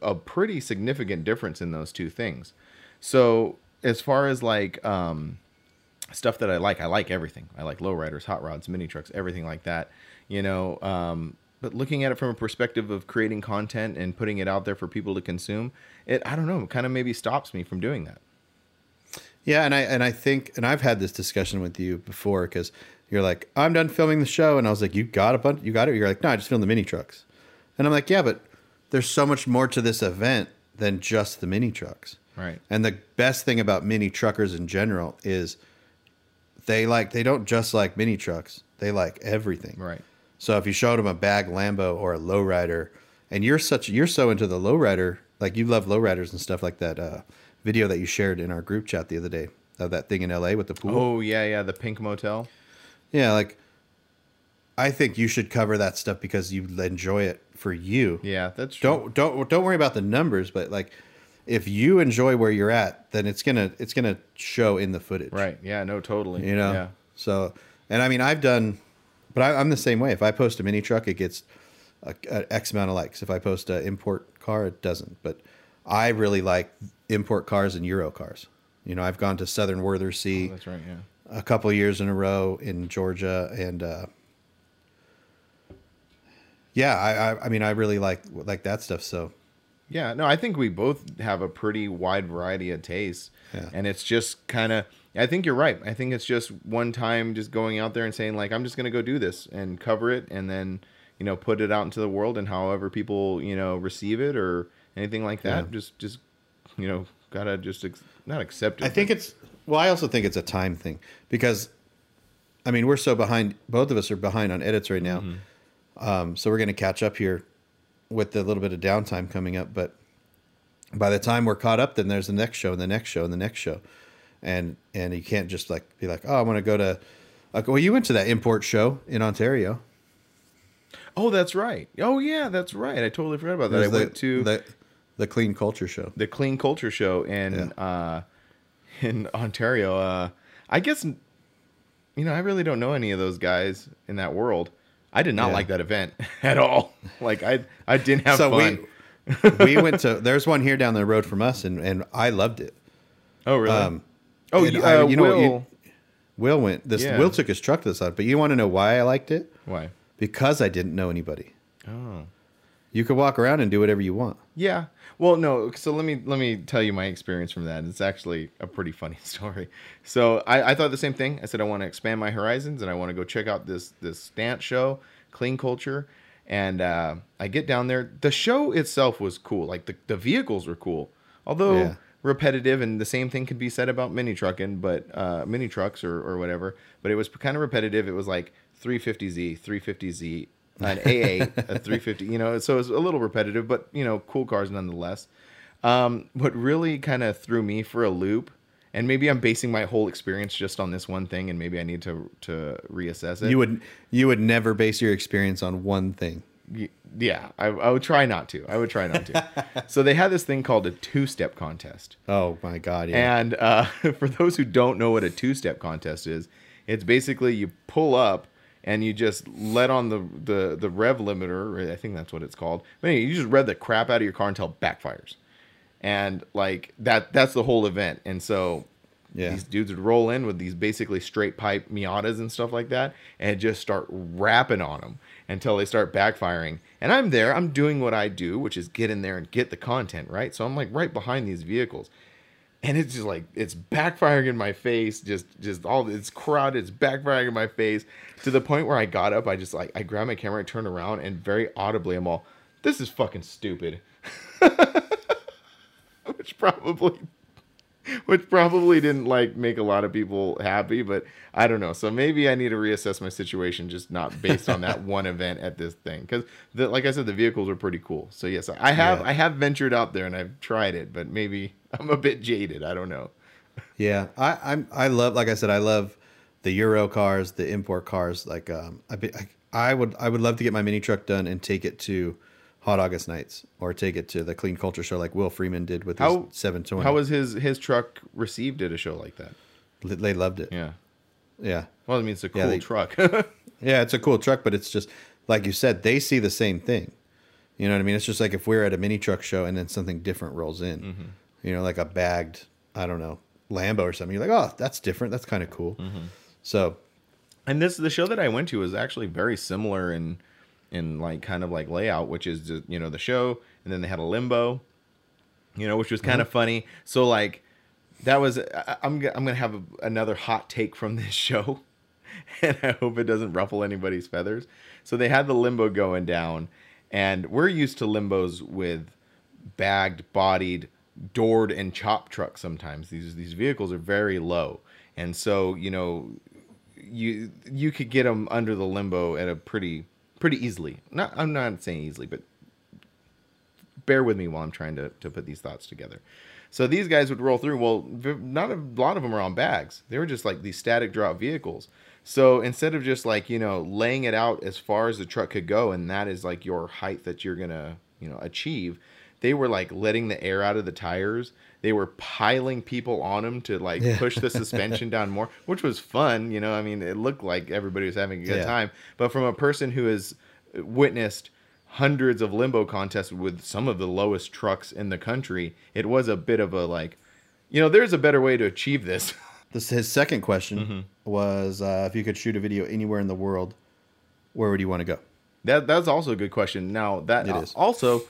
Speaker 1: a pretty significant difference in those two things. So as far as like um, stuff that I like, I like everything. I like lowriders, hot rods, mini trucks, everything like that. You know, um, but looking at it from a perspective of creating content and putting it out there for people to consume, it I don't know, kind of maybe stops me from doing that.
Speaker 2: Yeah, and I and I think and I've had this discussion with you before because you're like, I'm done filming the show, and I was like, you got a bunch, you got it. You're like, no, I just filmed the mini trucks, and I'm like, yeah, but there's so much more to this event than just the mini trucks.
Speaker 1: Right.
Speaker 2: And the best thing about mini truckers in general is they like they don't just like mini trucks; they like everything.
Speaker 1: Right.
Speaker 2: So if you showed them a bag Lambo or a lowrider, and you're such you're so into the lowrider, like you love lowriders and stuff like that uh, video that you shared in our group chat the other day of that thing in LA with the pool.
Speaker 1: Oh yeah, yeah, the pink motel.
Speaker 2: Yeah, like I think you should cover that stuff because you enjoy it for you.
Speaker 1: Yeah, that's true.
Speaker 2: Don't don't don't worry about the numbers, but like if you enjoy where you're at, then it's gonna it's gonna show in the footage.
Speaker 1: Right. Yeah. No. Totally.
Speaker 2: You know.
Speaker 1: Yeah.
Speaker 2: So, and I mean, I've done, but I, I'm the same way. If I post a mini truck, it gets a, a X amount of likes. If I post an import car, it doesn't. But I really like import cars and Euro cars. You know, I've gone to Southern Worthersee
Speaker 1: That's right. Yeah.
Speaker 2: a couple years in a row in Georgia, and uh, yeah, I, I I mean, I really like like that stuff. So
Speaker 1: Yeah, no, I think we both have a pretty wide variety of tastes.
Speaker 2: Yeah.
Speaker 1: And it's just kind of, I think you're right. I think it's just one time just going out there and saying, like, I'm just going to go do this and cover it and then, you know, put it out into the world and however people, you know, receive it or anything like that.
Speaker 2: Yeah.
Speaker 1: Just, just, you know, gotta just, ex- not accept it.
Speaker 2: I think it's Well, I also think it's a time thing because, I mean, we're so behind. Both of us are behind on edits right now,
Speaker 1: Mm-hmm.
Speaker 2: um, so we're going to catch up here with the little bit of downtime coming up. But by the time we're caught up, then there's the next show and the next show and the next show, and and you can't just like be like, oh, I want to go to. Like, well, you went to that import show in Ontario.
Speaker 1: Oh, that's right. Oh, yeah, that's right. I totally forgot about that. I
Speaker 2: the,
Speaker 1: went to
Speaker 2: the the Clean Culture Show.
Speaker 1: the Clean Culture Show in uh, in Ontario. Uh, I guess you know I really don't know any of those guys in that world. I did not
Speaker 2: Yeah.
Speaker 1: like that event at all. Like I I didn't have
Speaker 2: so
Speaker 1: fun.
Speaker 2: we we went to. There's one here down the road from us, and and I loved it.
Speaker 1: oh really?
Speaker 2: Um,
Speaker 1: oh, you,
Speaker 2: I-
Speaker 1: uh,
Speaker 2: you know what,
Speaker 1: Will.
Speaker 2: you- Will went. This
Speaker 1: Yeah.
Speaker 2: Will took his truck to the side, but you want to know why I liked it?
Speaker 1: Why?
Speaker 2: Because I didn't know anybody.
Speaker 1: Oh.
Speaker 2: You could walk around and do whatever you want.
Speaker 1: Yeah. Well, no. So let me let me tell you my experience from that. It's actually a pretty funny story. So I, I thought the same thing. I said I want to expand my horizons and I want to go check out this this dance show, Clean Culture. And uh, I get down there. The show itself was cool. Like the, the vehicles were cool, although
Speaker 2: Yeah.
Speaker 1: repetitive. And the same thing could be said about mini trucking, but uh, mini trucks or, or whatever. But it was kind of repetitive. It was like 350Z, 350Z, an A8, a 350. You know, so it's a little repetitive, but you know, cool cars nonetheless. Um, what really kind of threw me for a loop, and maybe I'm basing my whole experience just on this one thing, and maybe I need to to reassess it.
Speaker 2: You would you would never base your experience on one thing.
Speaker 1: Yeah, I, I would try not to. I would try not to. so they had this thing called a two-step contest.
Speaker 2: Oh my god! Yeah.
Speaker 1: And uh, for those who don't know what a two-step contest is, it's basically you pull up and you just let on the the the rev limiter. I think that's what it's called. But anyway, you just rev the crap out of your car until it backfires, and like that that's the whole event. And so
Speaker 2: Yeah.
Speaker 1: these dudes would roll in with these basically straight pipe Miatas and stuff like that, and just start rapping on them until they start backfiring. And I'm there, I'm doing what I do, which is get in there and get the content, right? So I'm like right behind these vehicles. And it's just like it's backfiring in my face, just just all it's crowded, it's backfiring in my face to the point where I got up, I just like I grabbed my camera, I turned around, and very audibly I'm all, this is fucking stupid. which probably which probably didn't like make a lot of people happy but i don't know so maybe i need to reassess my situation just not based on that one event at this thing because like i said the vehicles are pretty cool so yes i have
Speaker 2: Yeah.
Speaker 1: i have ventured out there and i've tried it but maybe i'm a bit jaded i don't know
Speaker 2: Yeah, I, I'm. I love, like I said, I love the Euro cars, the import cars. Like, um, I, be, I, I would, I would love to get my mini truck done and take it to Hot August Nights or take it to the Clean Culture Show, like Will Freeman did with
Speaker 1: How-
Speaker 2: his 720.
Speaker 1: how was his his truck received at a show like that
Speaker 2: they loved it?
Speaker 1: yeah
Speaker 2: yeah,
Speaker 1: well i mean it's a cool
Speaker 2: Yeah, they-
Speaker 1: truck
Speaker 2: yeah. It's a cool truck, but it's just like you said, they see the same thing. You know what I mean? It's just like if we're at a mini truck show and then something different rolls in,
Speaker 1: Mm-hmm.
Speaker 2: You know, like a bagged, I don't know, Lambo or something. You're like, oh, that's different. That's kind of cool.
Speaker 1: Mm-hmm.
Speaker 2: So
Speaker 1: And this the show that I went to was actually very similar in in like kind of like layout, which is just, you know the show, and then they had a limbo, you know, which was kind of funny. So like that was I, I'm I'm gonna have a, another hot take from this show, and I hope it doesn't ruffle anybody's feathers. So they had the limbo going down, and we're used to limbos with bagged, bodied, doored, and chop trucks. Sometimes these these vehicles are very low, and so you know you you could get them under the limbo at a pretty pretty easily. Not I'm not saying easily, but bear with me while I'm trying to to put these thoughts together. So these guys would roll through. Well, not a lot of them are on bags. They were just like these static drop vehicles. So instead of just like you know laying it out as far as the truck could go, and that is like your height that you're gonna you know achieve, they were like letting the air out of the tires. They were piling people on them to like
Speaker 2: Yeah.
Speaker 1: push the suspension down more, which was fun. You know, I mean, it looked like everybody was having a good
Speaker 2: Yeah.
Speaker 1: time. But from a person who has witnessed hundreds of limbo contests with some of the lowest trucks in the country, it was a bit of a like, you know, there's a better way to achieve this.
Speaker 2: This his second question
Speaker 1: Mm-hmm.
Speaker 2: was uh, if you could shoot a video anywhere in the world, where would you want to go?
Speaker 1: That that's also a good question. Now that
Speaker 2: It is.
Speaker 1: also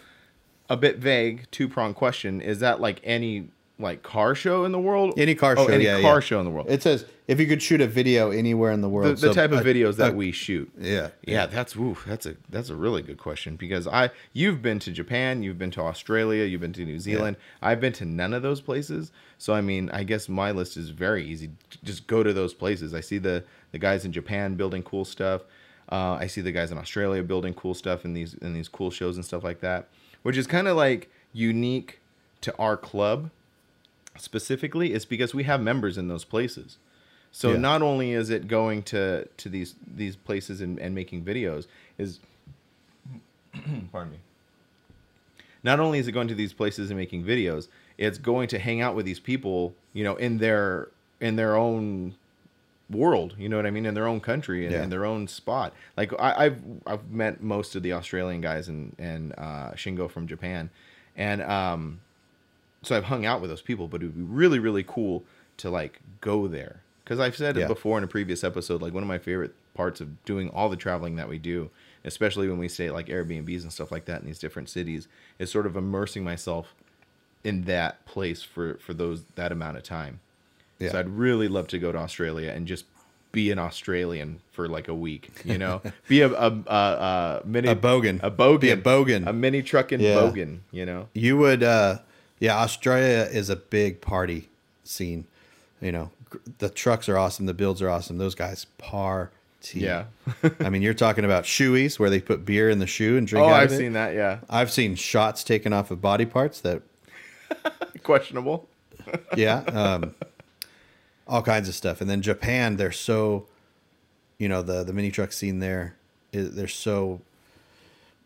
Speaker 1: a bit vague, two prong question. Is that like any like car show in the world?
Speaker 2: Any car
Speaker 1: Oh,
Speaker 2: show,
Speaker 1: any
Speaker 2: yeah,
Speaker 1: car
Speaker 2: yeah.
Speaker 1: show in the world.
Speaker 2: It says if you could shoot a video anywhere in the
Speaker 1: the,
Speaker 2: world.
Speaker 1: the
Speaker 2: So,
Speaker 1: type of videos that we shoot.
Speaker 2: Yeah.
Speaker 1: Yeah, that's oof, that's a that's a really good question because I you've been to Japan, you've been to Australia, you've been to New Zealand. I've been to none of those places. So I mean, I guess my list is very easy. Just go to those places. I see the the guys in Japan building cool stuff. Uh, I see the guys in Australia building cool stuff in these in these cool shows and stuff like that, which is kind of like unique to our club specifically. Is because we have members in those places. So
Speaker 2: Yeah.
Speaker 1: not only is it going to to these these places and, and making videos is pardon me. Not only is it going to these places and making videos, it's going to hang out with these people, you know, in their in their own world. You know what I mean? In their own country and
Speaker 2: Yeah.
Speaker 1: in their own spot. Like I, I've I've met most of the Australian guys and and uh, Shingo from Japan, and um, so I've hung out with those people. But it would be really really cool to like go there because I've said
Speaker 2: Yeah.
Speaker 1: it before in a previous episode. Like one of my favorite parts of doing all the traveling that we do, especially when we stay at like Airbnbs and stuff like that in these different cities, is sort of immersing myself in that place for for those that amount of time.
Speaker 2: Yeah.
Speaker 1: So I'd really love to go to Australia and just be an Australian for like a week. You know, be a a, a, a mini
Speaker 2: A bogan.
Speaker 1: a bogan,
Speaker 2: Be a bogan.
Speaker 1: a mini trucking
Speaker 2: Yeah.
Speaker 1: bogan. You know,
Speaker 2: You would, uh, yeah. Australia is a big party scene. You know, the trucks are awesome. The builds are awesome. Those guys party.
Speaker 1: Yeah.
Speaker 2: I mean, you're talking about shoeies where they put beer in the shoe and drink
Speaker 1: oh,
Speaker 2: out
Speaker 1: I've
Speaker 2: of it.
Speaker 1: seen that. Yeah,
Speaker 2: I've seen shots taken off of body parts that,
Speaker 1: questionable.
Speaker 2: yeah, um, all kinds of stuff. And then Japan, they're so, you know, the the mini truck scene there, they're so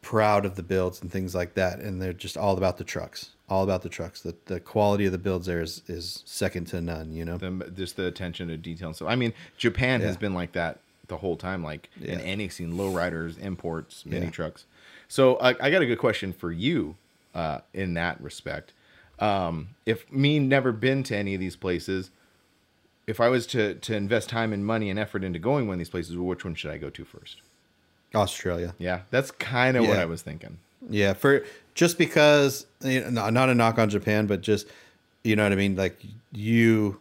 Speaker 2: proud of the builds and things like that, and they're just all about the trucks, all about the trucks. The the quality of the builds there is is second to none. You know,
Speaker 1: the, just the attention to detail. So I mean, Japan has been like that the whole time, like in
Speaker 2: Yeah.
Speaker 1: annexing lowriders, imports, mini
Speaker 2: Yeah.
Speaker 1: trucks. So I, I got a good question for you uh, in that respect. Um, if me never been to any of these places, if I was to to invest time and money and effort into going one of these places, which one should I go to first?
Speaker 2: Australia.
Speaker 1: Yeah, that's kind of what I was thinking.
Speaker 2: Yeah, for just because you know, not not a knock on Japan, but just you know what I mean. Like you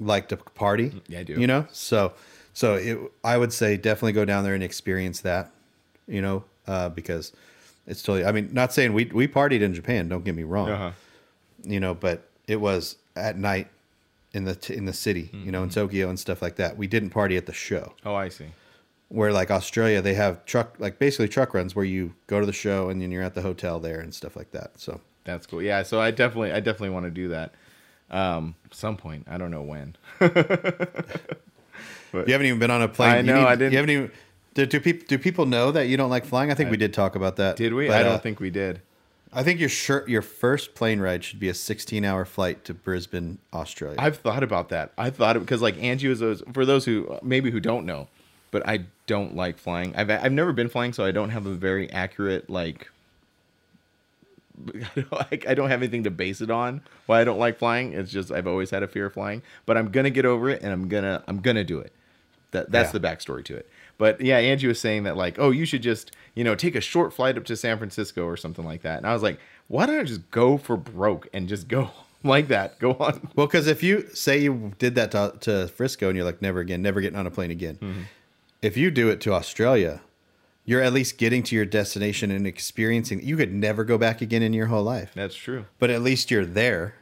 Speaker 2: like to party.
Speaker 1: Yeah, I do.
Speaker 2: You know, so so it, I would say definitely go down there and experience that. You know, uh, because it's totally. I mean, not saying we we partied in Japan. Don't get me wrong.
Speaker 1: Uh-huh.
Speaker 2: You know, but it was at night in the t- in the city. You know, in
Speaker 1: Mm-hmm.
Speaker 2: Tokyo and stuff like that. We didn't party at the show
Speaker 1: Oh, I see.
Speaker 2: where like Australia, they have truck like basically truck runs where you go to the show and then you're at the hotel there and stuff like that. So
Speaker 1: That's cool. Yeah, so I definitely I definitely want to do that. Um, some point. I don't know when.
Speaker 2: you haven't even been on a plane.
Speaker 1: I know,
Speaker 2: need-
Speaker 1: I didn't-
Speaker 2: You haven't even. Do, do people do people know that you don't like flying? I think we did talk about that.
Speaker 1: Did we?
Speaker 2: But,
Speaker 1: I don't
Speaker 2: uh,
Speaker 1: think we did.
Speaker 2: I think your shirt, your first plane ride should be a 16 hour flight to Brisbane, Australia.
Speaker 1: I've thought about that. I thought it because like Angie was those for those who maybe who don't know, but I don't like flying. I've I've never been flying, so I don't have a very accurate like. I don't have anything to base it on. Why I don't like flying? It's just I've always had a fear of flying, but I'm gonna get over it, and I'm gonna I'm gonna do it. That that's
Speaker 2: Yeah.
Speaker 1: the backstory to it. But yeah, Angie was saying that like, oh, you should just you know take a short flight up to San Francisco or something like that, and I was like, why don't I just go for broke and just go like that? Go on.
Speaker 2: well, because if you say you did that to, to Frisco and you're like, never again, never getting on a plane again.
Speaker 1: Mm-hmm.
Speaker 2: If you do it to Australia, you're at least getting to your destination and experiencing. You could never go back again in your whole life.
Speaker 1: That's true.
Speaker 2: but at least you're there.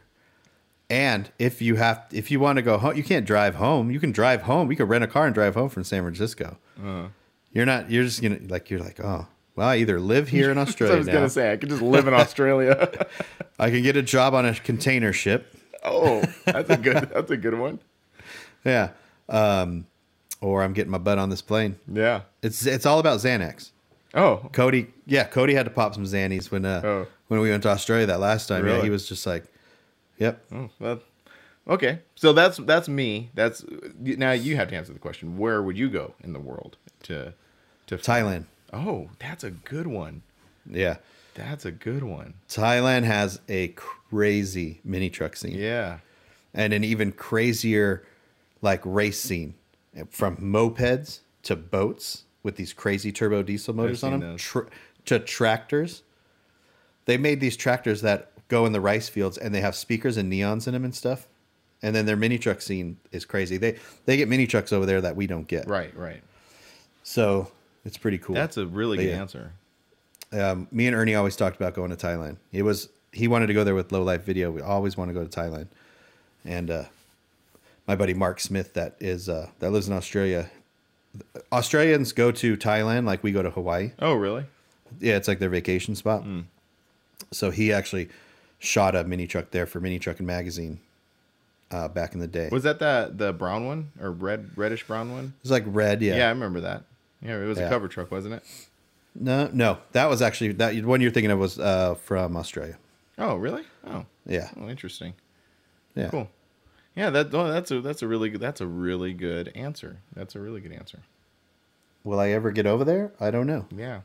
Speaker 2: And if you have, if you want to go home, you can't drive home. You can drive home. You can rent a car and drive home from San Francisco.
Speaker 1: Uh-huh.
Speaker 2: You're not. You're just gonna like. You're like, oh, well, I either live here in
Speaker 1: So I was
Speaker 2: now.
Speaker 1: gonna say I could just live in Australia.
Speaker 2: I can get a job on a container ship.
Speaker 1: oh, that's a good. That's a good one.
Speaker 2: Yeah. Um, or I'm getting my butt on this plane.
Speaker 1: Yeah.
Speaker 2: It's it's all about Xanax.
Speaker 1: Oh,
Speaker 2: Cody, yeah, Cody had to pop some Xannies when uh
Speaker 1: Oh.
Speaker 2: when we went to Australia that last time. Yeah, he was just like, yep.
Speaker 1: oh well, okay. So that's that's me. That's now you have to answer the question. Where would you go in the world to to
Speaker 2: Thailand.
Speaker 1: Oh, that's a good one.
Speaker 2: Yeah.
Speaker 1: That's a good one.
Speaker 2: Thailand has a crazy mini truck scene.
Speaker 1: Yeah.
Speaker 2: and an even crazier like race scene from mopeds to boats with these crazy turbo diesel motors on them
Speaker 1: those.
Speaker 2: tr- to tractors they made these tractors that go in the rice fields and they have speakers and neons in them and stuff. And then their mini truck scene is crazy. They they get mini trucks over there that we don't get.
Speaker 1: Right, right.
Speaker 2: So it's pretty cool.
Speaker 1: That's a really good
Speaker 2: Yeah.
Speaker 1: answer.
Speaker 2: um, me and Ernie always talked about going to Thailand. It was he wanted to go there with Low Life Video. We always want to go to Thailand, and uh, my buddy Mark Smith that is uh, that lives in Australia. Australians go to Thailand like we go to Hawaii.
Speaker 1: Oh, really?
Speaker 2: Yeah, it's like their vacation spot. So he actually shot a mini truck there for Mini Trucking Magazine uh, back in the day.
Speaker 1: Was that the the brown one or red reddish brown one?
Speaker 2: it was like red, yeah.
Speaker 1: Yeah, I remember that. Yeah, it was a cover truck, wasn't it?
Speaker 2: No, no, that was actually that one you're thinking of was uh, from Australia.
Speaker 1: Oh, really? Oh,
Speaker 2: Yeah,
Speaker 1: oh interesting.
Speaker 2: yeah.
Speaker 1: Cool. Yeah, that oh, that's a that's a really good that's a really good answer. That's a really good answer.
Speaker 2: Will I ever get over there? I don't know.
Speaker 1: Yeah,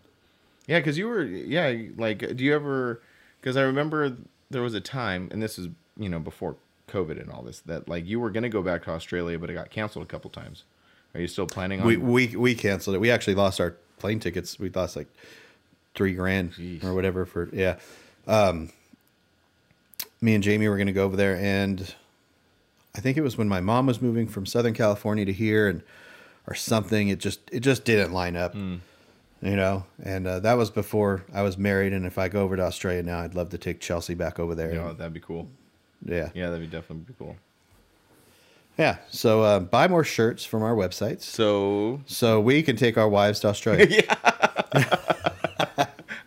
Speaker 1: yeah, because you were yeah like do you ever? Because I remember there was a time, and this is you know before COVID and all this that like you were gonna go back to Australia, but it got canceled a couple times. Are you still planning on?
Speaker 2: We we we canceled it. We actually lost our plane tickets. We lost like three grand
Speaker 1: Jeez.
Speaker 2: or whatever for yeah. Um, me and Jamie were going to go over there, and I think it was when my mom was moving from Southern California to here, and or something. It just it just didn't line up,
Speaker 1: Hmm.
Speaker 2: You know. And uh, that was before I was married. And if I go over to Australia now, I'd love to take Chelsea back over there.
Speaker 1: you know, that'd be cool.
Speaker 2: yeah,
Speaker 1: Yeah, that'd be definitely be cool.
Speaker 2: yeah. So uh, buy more shirts from our websites.
Speaker 1: So
Speaker 2: So we can take our wives to Australia. Yeah.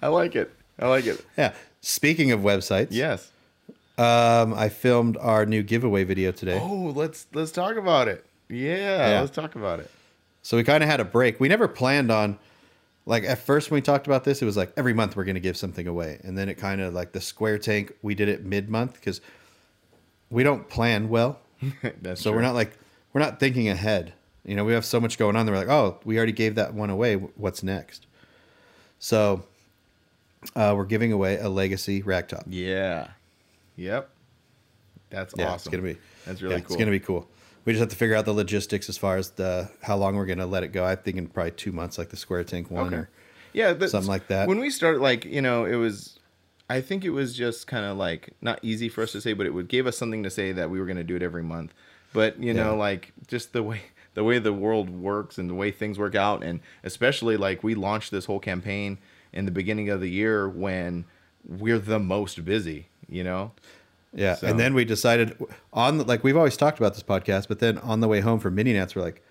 Speaker 1: I like it. I like it.
Speaker 2: Yeah. Speaking of websites,
Speaker 1: Yes.
Speaker 2: um, I filmed our new giveaway video today.
Speaker 1: Oh, let's let's talk about it. Yeah,
Speaker 2: Yeah.
Speaker 1: let's talk about it.
Speaker 2: So we kind of had a break. We never planned on, like, at first when we talked about this, it was like every month we're going to give something away. And then it kind of like the square tank, we did it mid month because we don't plan well. So
Speaker 1: true.
Speaker 2: we're not like, we're not thinking ahead. You know, we have so much going on. They're like, oh, we already gave that one away. What's next? So uh, we're giving away a legacy ragtop.
Speaker 1: Yeah. Yep. That's
Speaker 2: Yeah,
Speaker 1: awesome.
Speaker 2: it's gonna be.
Speaker 1: That's really
Speaker 2: yeah,
Speaker 1: cool.
Speaker 2: It's gonna be cool. We just have to figure out the logistics as far as the how long we're gonna let it go. I think in probably two months, like the square tank one.
Speaker 1: Okay.
Speaker 2: Or,
Speaker 1: yeah,
Speaker 2: something like that.
Speaker 1: When we start, like you know, it was. I think it was just kind of like not easy for us to say, but it would gave us something to say that we were going to do it every month. But you know, like just the way the way the world works and the way things work out, and especially like we launched this whole campaign in the beginning of the year when we're the most busy. You know.
Speaker 2: Yeah,
Speaker 1: So-
Speaker 2: and then we decided on like we've always talked about this podcast, but then on the way home from mini nats, we're like,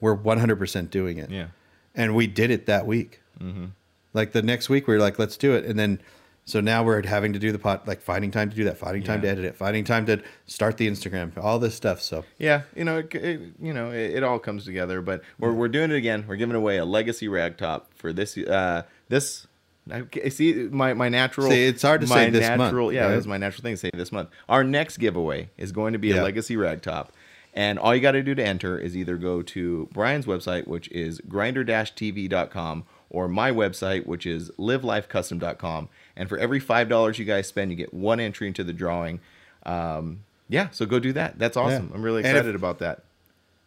Speaker 2: we're one hundred percent doing it.
Speaker 1: Yeah.
Speaker 2: and we did it that week. Mm-hmm. Like the next week, we were like, let's do it, and then. So now we're having to do the pot, like finding time to do that, finding time
Speaker 1: Yeah.
Speaker 2: to edit it, finding time to start the Instagram, all this stuff. So
Speaker 1: Yeah, you know, it, it, you know, it, it all comes together. But we're, we're doing it again. We're giving away a legacy rag top for this. Uh, this. I see my my natural.
Speaker 2: See, it's hard to say this month,
Speaker 1: Yeah,
Speaker 2: right?
Speaker 1: that's my natural thing to say this month. Our next giveaway is going to be a legacy rag top, and all you got to do to enter is either go to Brian's website, which is grinder-tv.com, or my website, which is livelifecustom.com. And for every five dollars you guys spend, you get one entry into the drawing. Um, yeah, so go do that. That's awesome. I'm really
Speaker 2: And if-
Speaker 1: excited about that.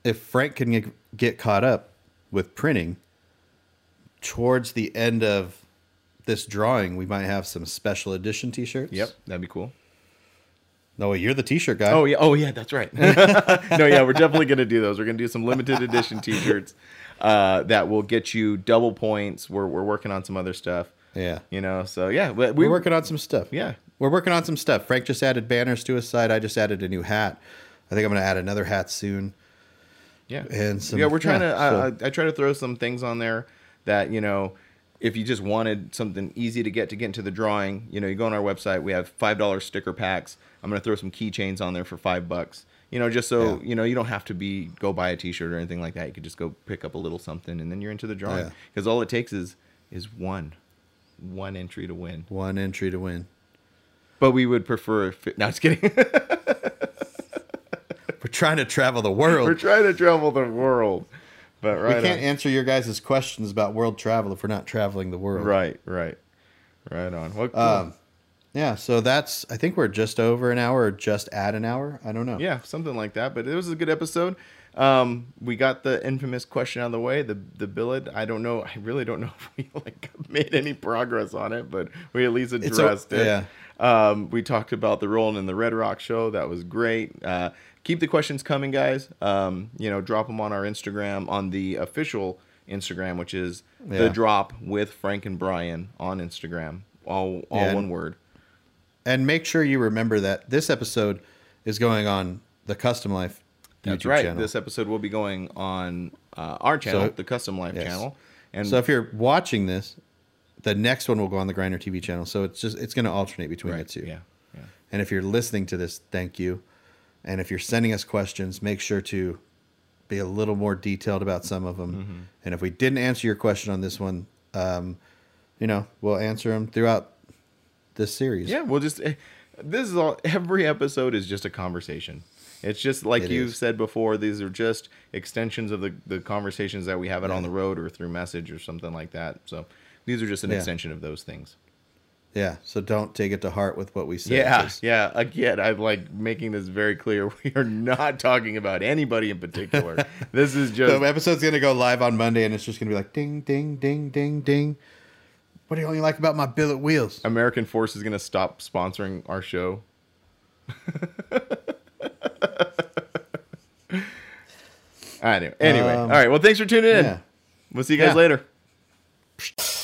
Speaker 2: if Frank can get, get caught up with printing towards the end of this drawing, we might have some special edition T-shirts.
Speaker 1: Yep, that'd be cool.
Speaker 2: No, you're the T-shirt guy.
Speaker 1: Oh yeah, oh yeah, that's right. no, yeah, we're definitely gonna do those. We're gonna do some limited edition T-shirts uh, that will get you double points. We're we're working on some other stuff.
Speaker 2: yeah.
Speaker 1: You know, so yeah, we
Speaker 2: We're working on some stuff.
Speaker 1: Yeah,
Speaker 2: We're working on some stuff. Frank just added banners to his site. I just added a new hat. I think I'm going to add another hat soon.
Speaker 1: yeah,
Speaker 2: And some-
Speaker 1: yeah. We're trying
Speaker 2: yeah,
Speaker 1: to.
Speaker 2: So-
Speaker 1: I, I try to throw some things on there that you know. If you just wanted something easy to get to get into the drawing, you know, you go on our website. We have five dollar sticker packs. I'm gonna throw some keychains on there for five bucks. You know, just so
Speaker 2: Yeah.
Speaker 1: you know, you don't have to be go buy a T-shirt or anything like that. You could just go pick up a little something, and then you're into the drawing.
Speaker 2: Yeah.
Speaker 1: Because all it takes is is one, one entry to win.
Speaker 2: One entry to win.
Speaker 1: But we would prefer. If it, no, just kidding.
Speaker 2: We're trying to travel the world.
Speaker 1: We're trying to travel the world, but
Speaker 2: we can't
Speaker 1: on.
Speaker 2: answer your guys' questions about world travel if we're not traveling the world.
Speaker 1: right, right, right on. What? cool.
Speaker 2: Um, yeah, so that's. I think we're just over an hour, or just at an hour. I don't know.
Speaker 1: yeah, something like that. But it was a good episode. Um, we got the infamous question out of the way. The the billet. I don't know. I really don't know if we like made any progress on it, but we at least
Speaker 2: It's a-
Speaker 1: addressed it.
Speaker 2: yeah.
Speaker 1: Um, we talked about the Rolling in the Red Rock show. That was great. Uh, keep the questions coming, guys. Um, you know, drop them on our Instagram, on the official Instagram, which is
Speaker 2: Yeah.
Speaker 1: the Drop with Frank and Brian on Instagram. All all one word.
Speaker 2: And make sure you remember that this episode is going on the Custom Life
Speaker 1: That's
Speaker 2: YouTube
Speaker 1: right.
Speaker 2: channel.
Speaker 1: This episode will be going on uh, our channel,
Speaker 2: So-
Speaker 1: the Custom Life
Speaker 2: yes.
Speaker 1: channel. And
Speaker 2: so if you're watching this, the next one will go on the Grinder TV channel. So it's just it's going to alternate between
Speaker 1: right,
Speaker 2: the two.
Speaker 1: yeah, yeah.
Speaker 2: And if you're listening to this, thank you. And if you're sending us questions, make sure to be a little more detailed about some of them.
Speaker 1: Mm-hmm.
Speaker 2: And if we didn't answer your question on this one, um, you know, we'll answer them throughout this series.
Speaker 1: Yeah, we'll just. eh, This is all. Every episode is just a conversation. It's just like
Speaker 2: It
Speaker 1: you've
Speaker 2: is.
Speaker 1: said before. These are just extensions of the the conversations that we have it on the road or through message or something like that. So these are just an
Speaker 2: Yeah.
Speaker 1: extension of those things.
Speaker 2: Yeah. So don't take it to heart with what we say.
Speaker 1: Yeah, yeah. Again, I'm like making this very clear. We are not talking about anybody in particular. this is just
Speaker 2: The episode's gonna go live on Monday, and it's just gonna be like ding, ding, ding, ding, ding. What do you only like about my billet wheels?
Speaker 1: American Force is going to stop sponsoring our show. anyway, anyway.
Speaker 2: Um,
Speaker 1: all right. Well, thanks for tuning in.
Speaker 2: Yeah.
Speaker 1: We'll see you guys
Speaker 2: yeah.
Speaker 1: later.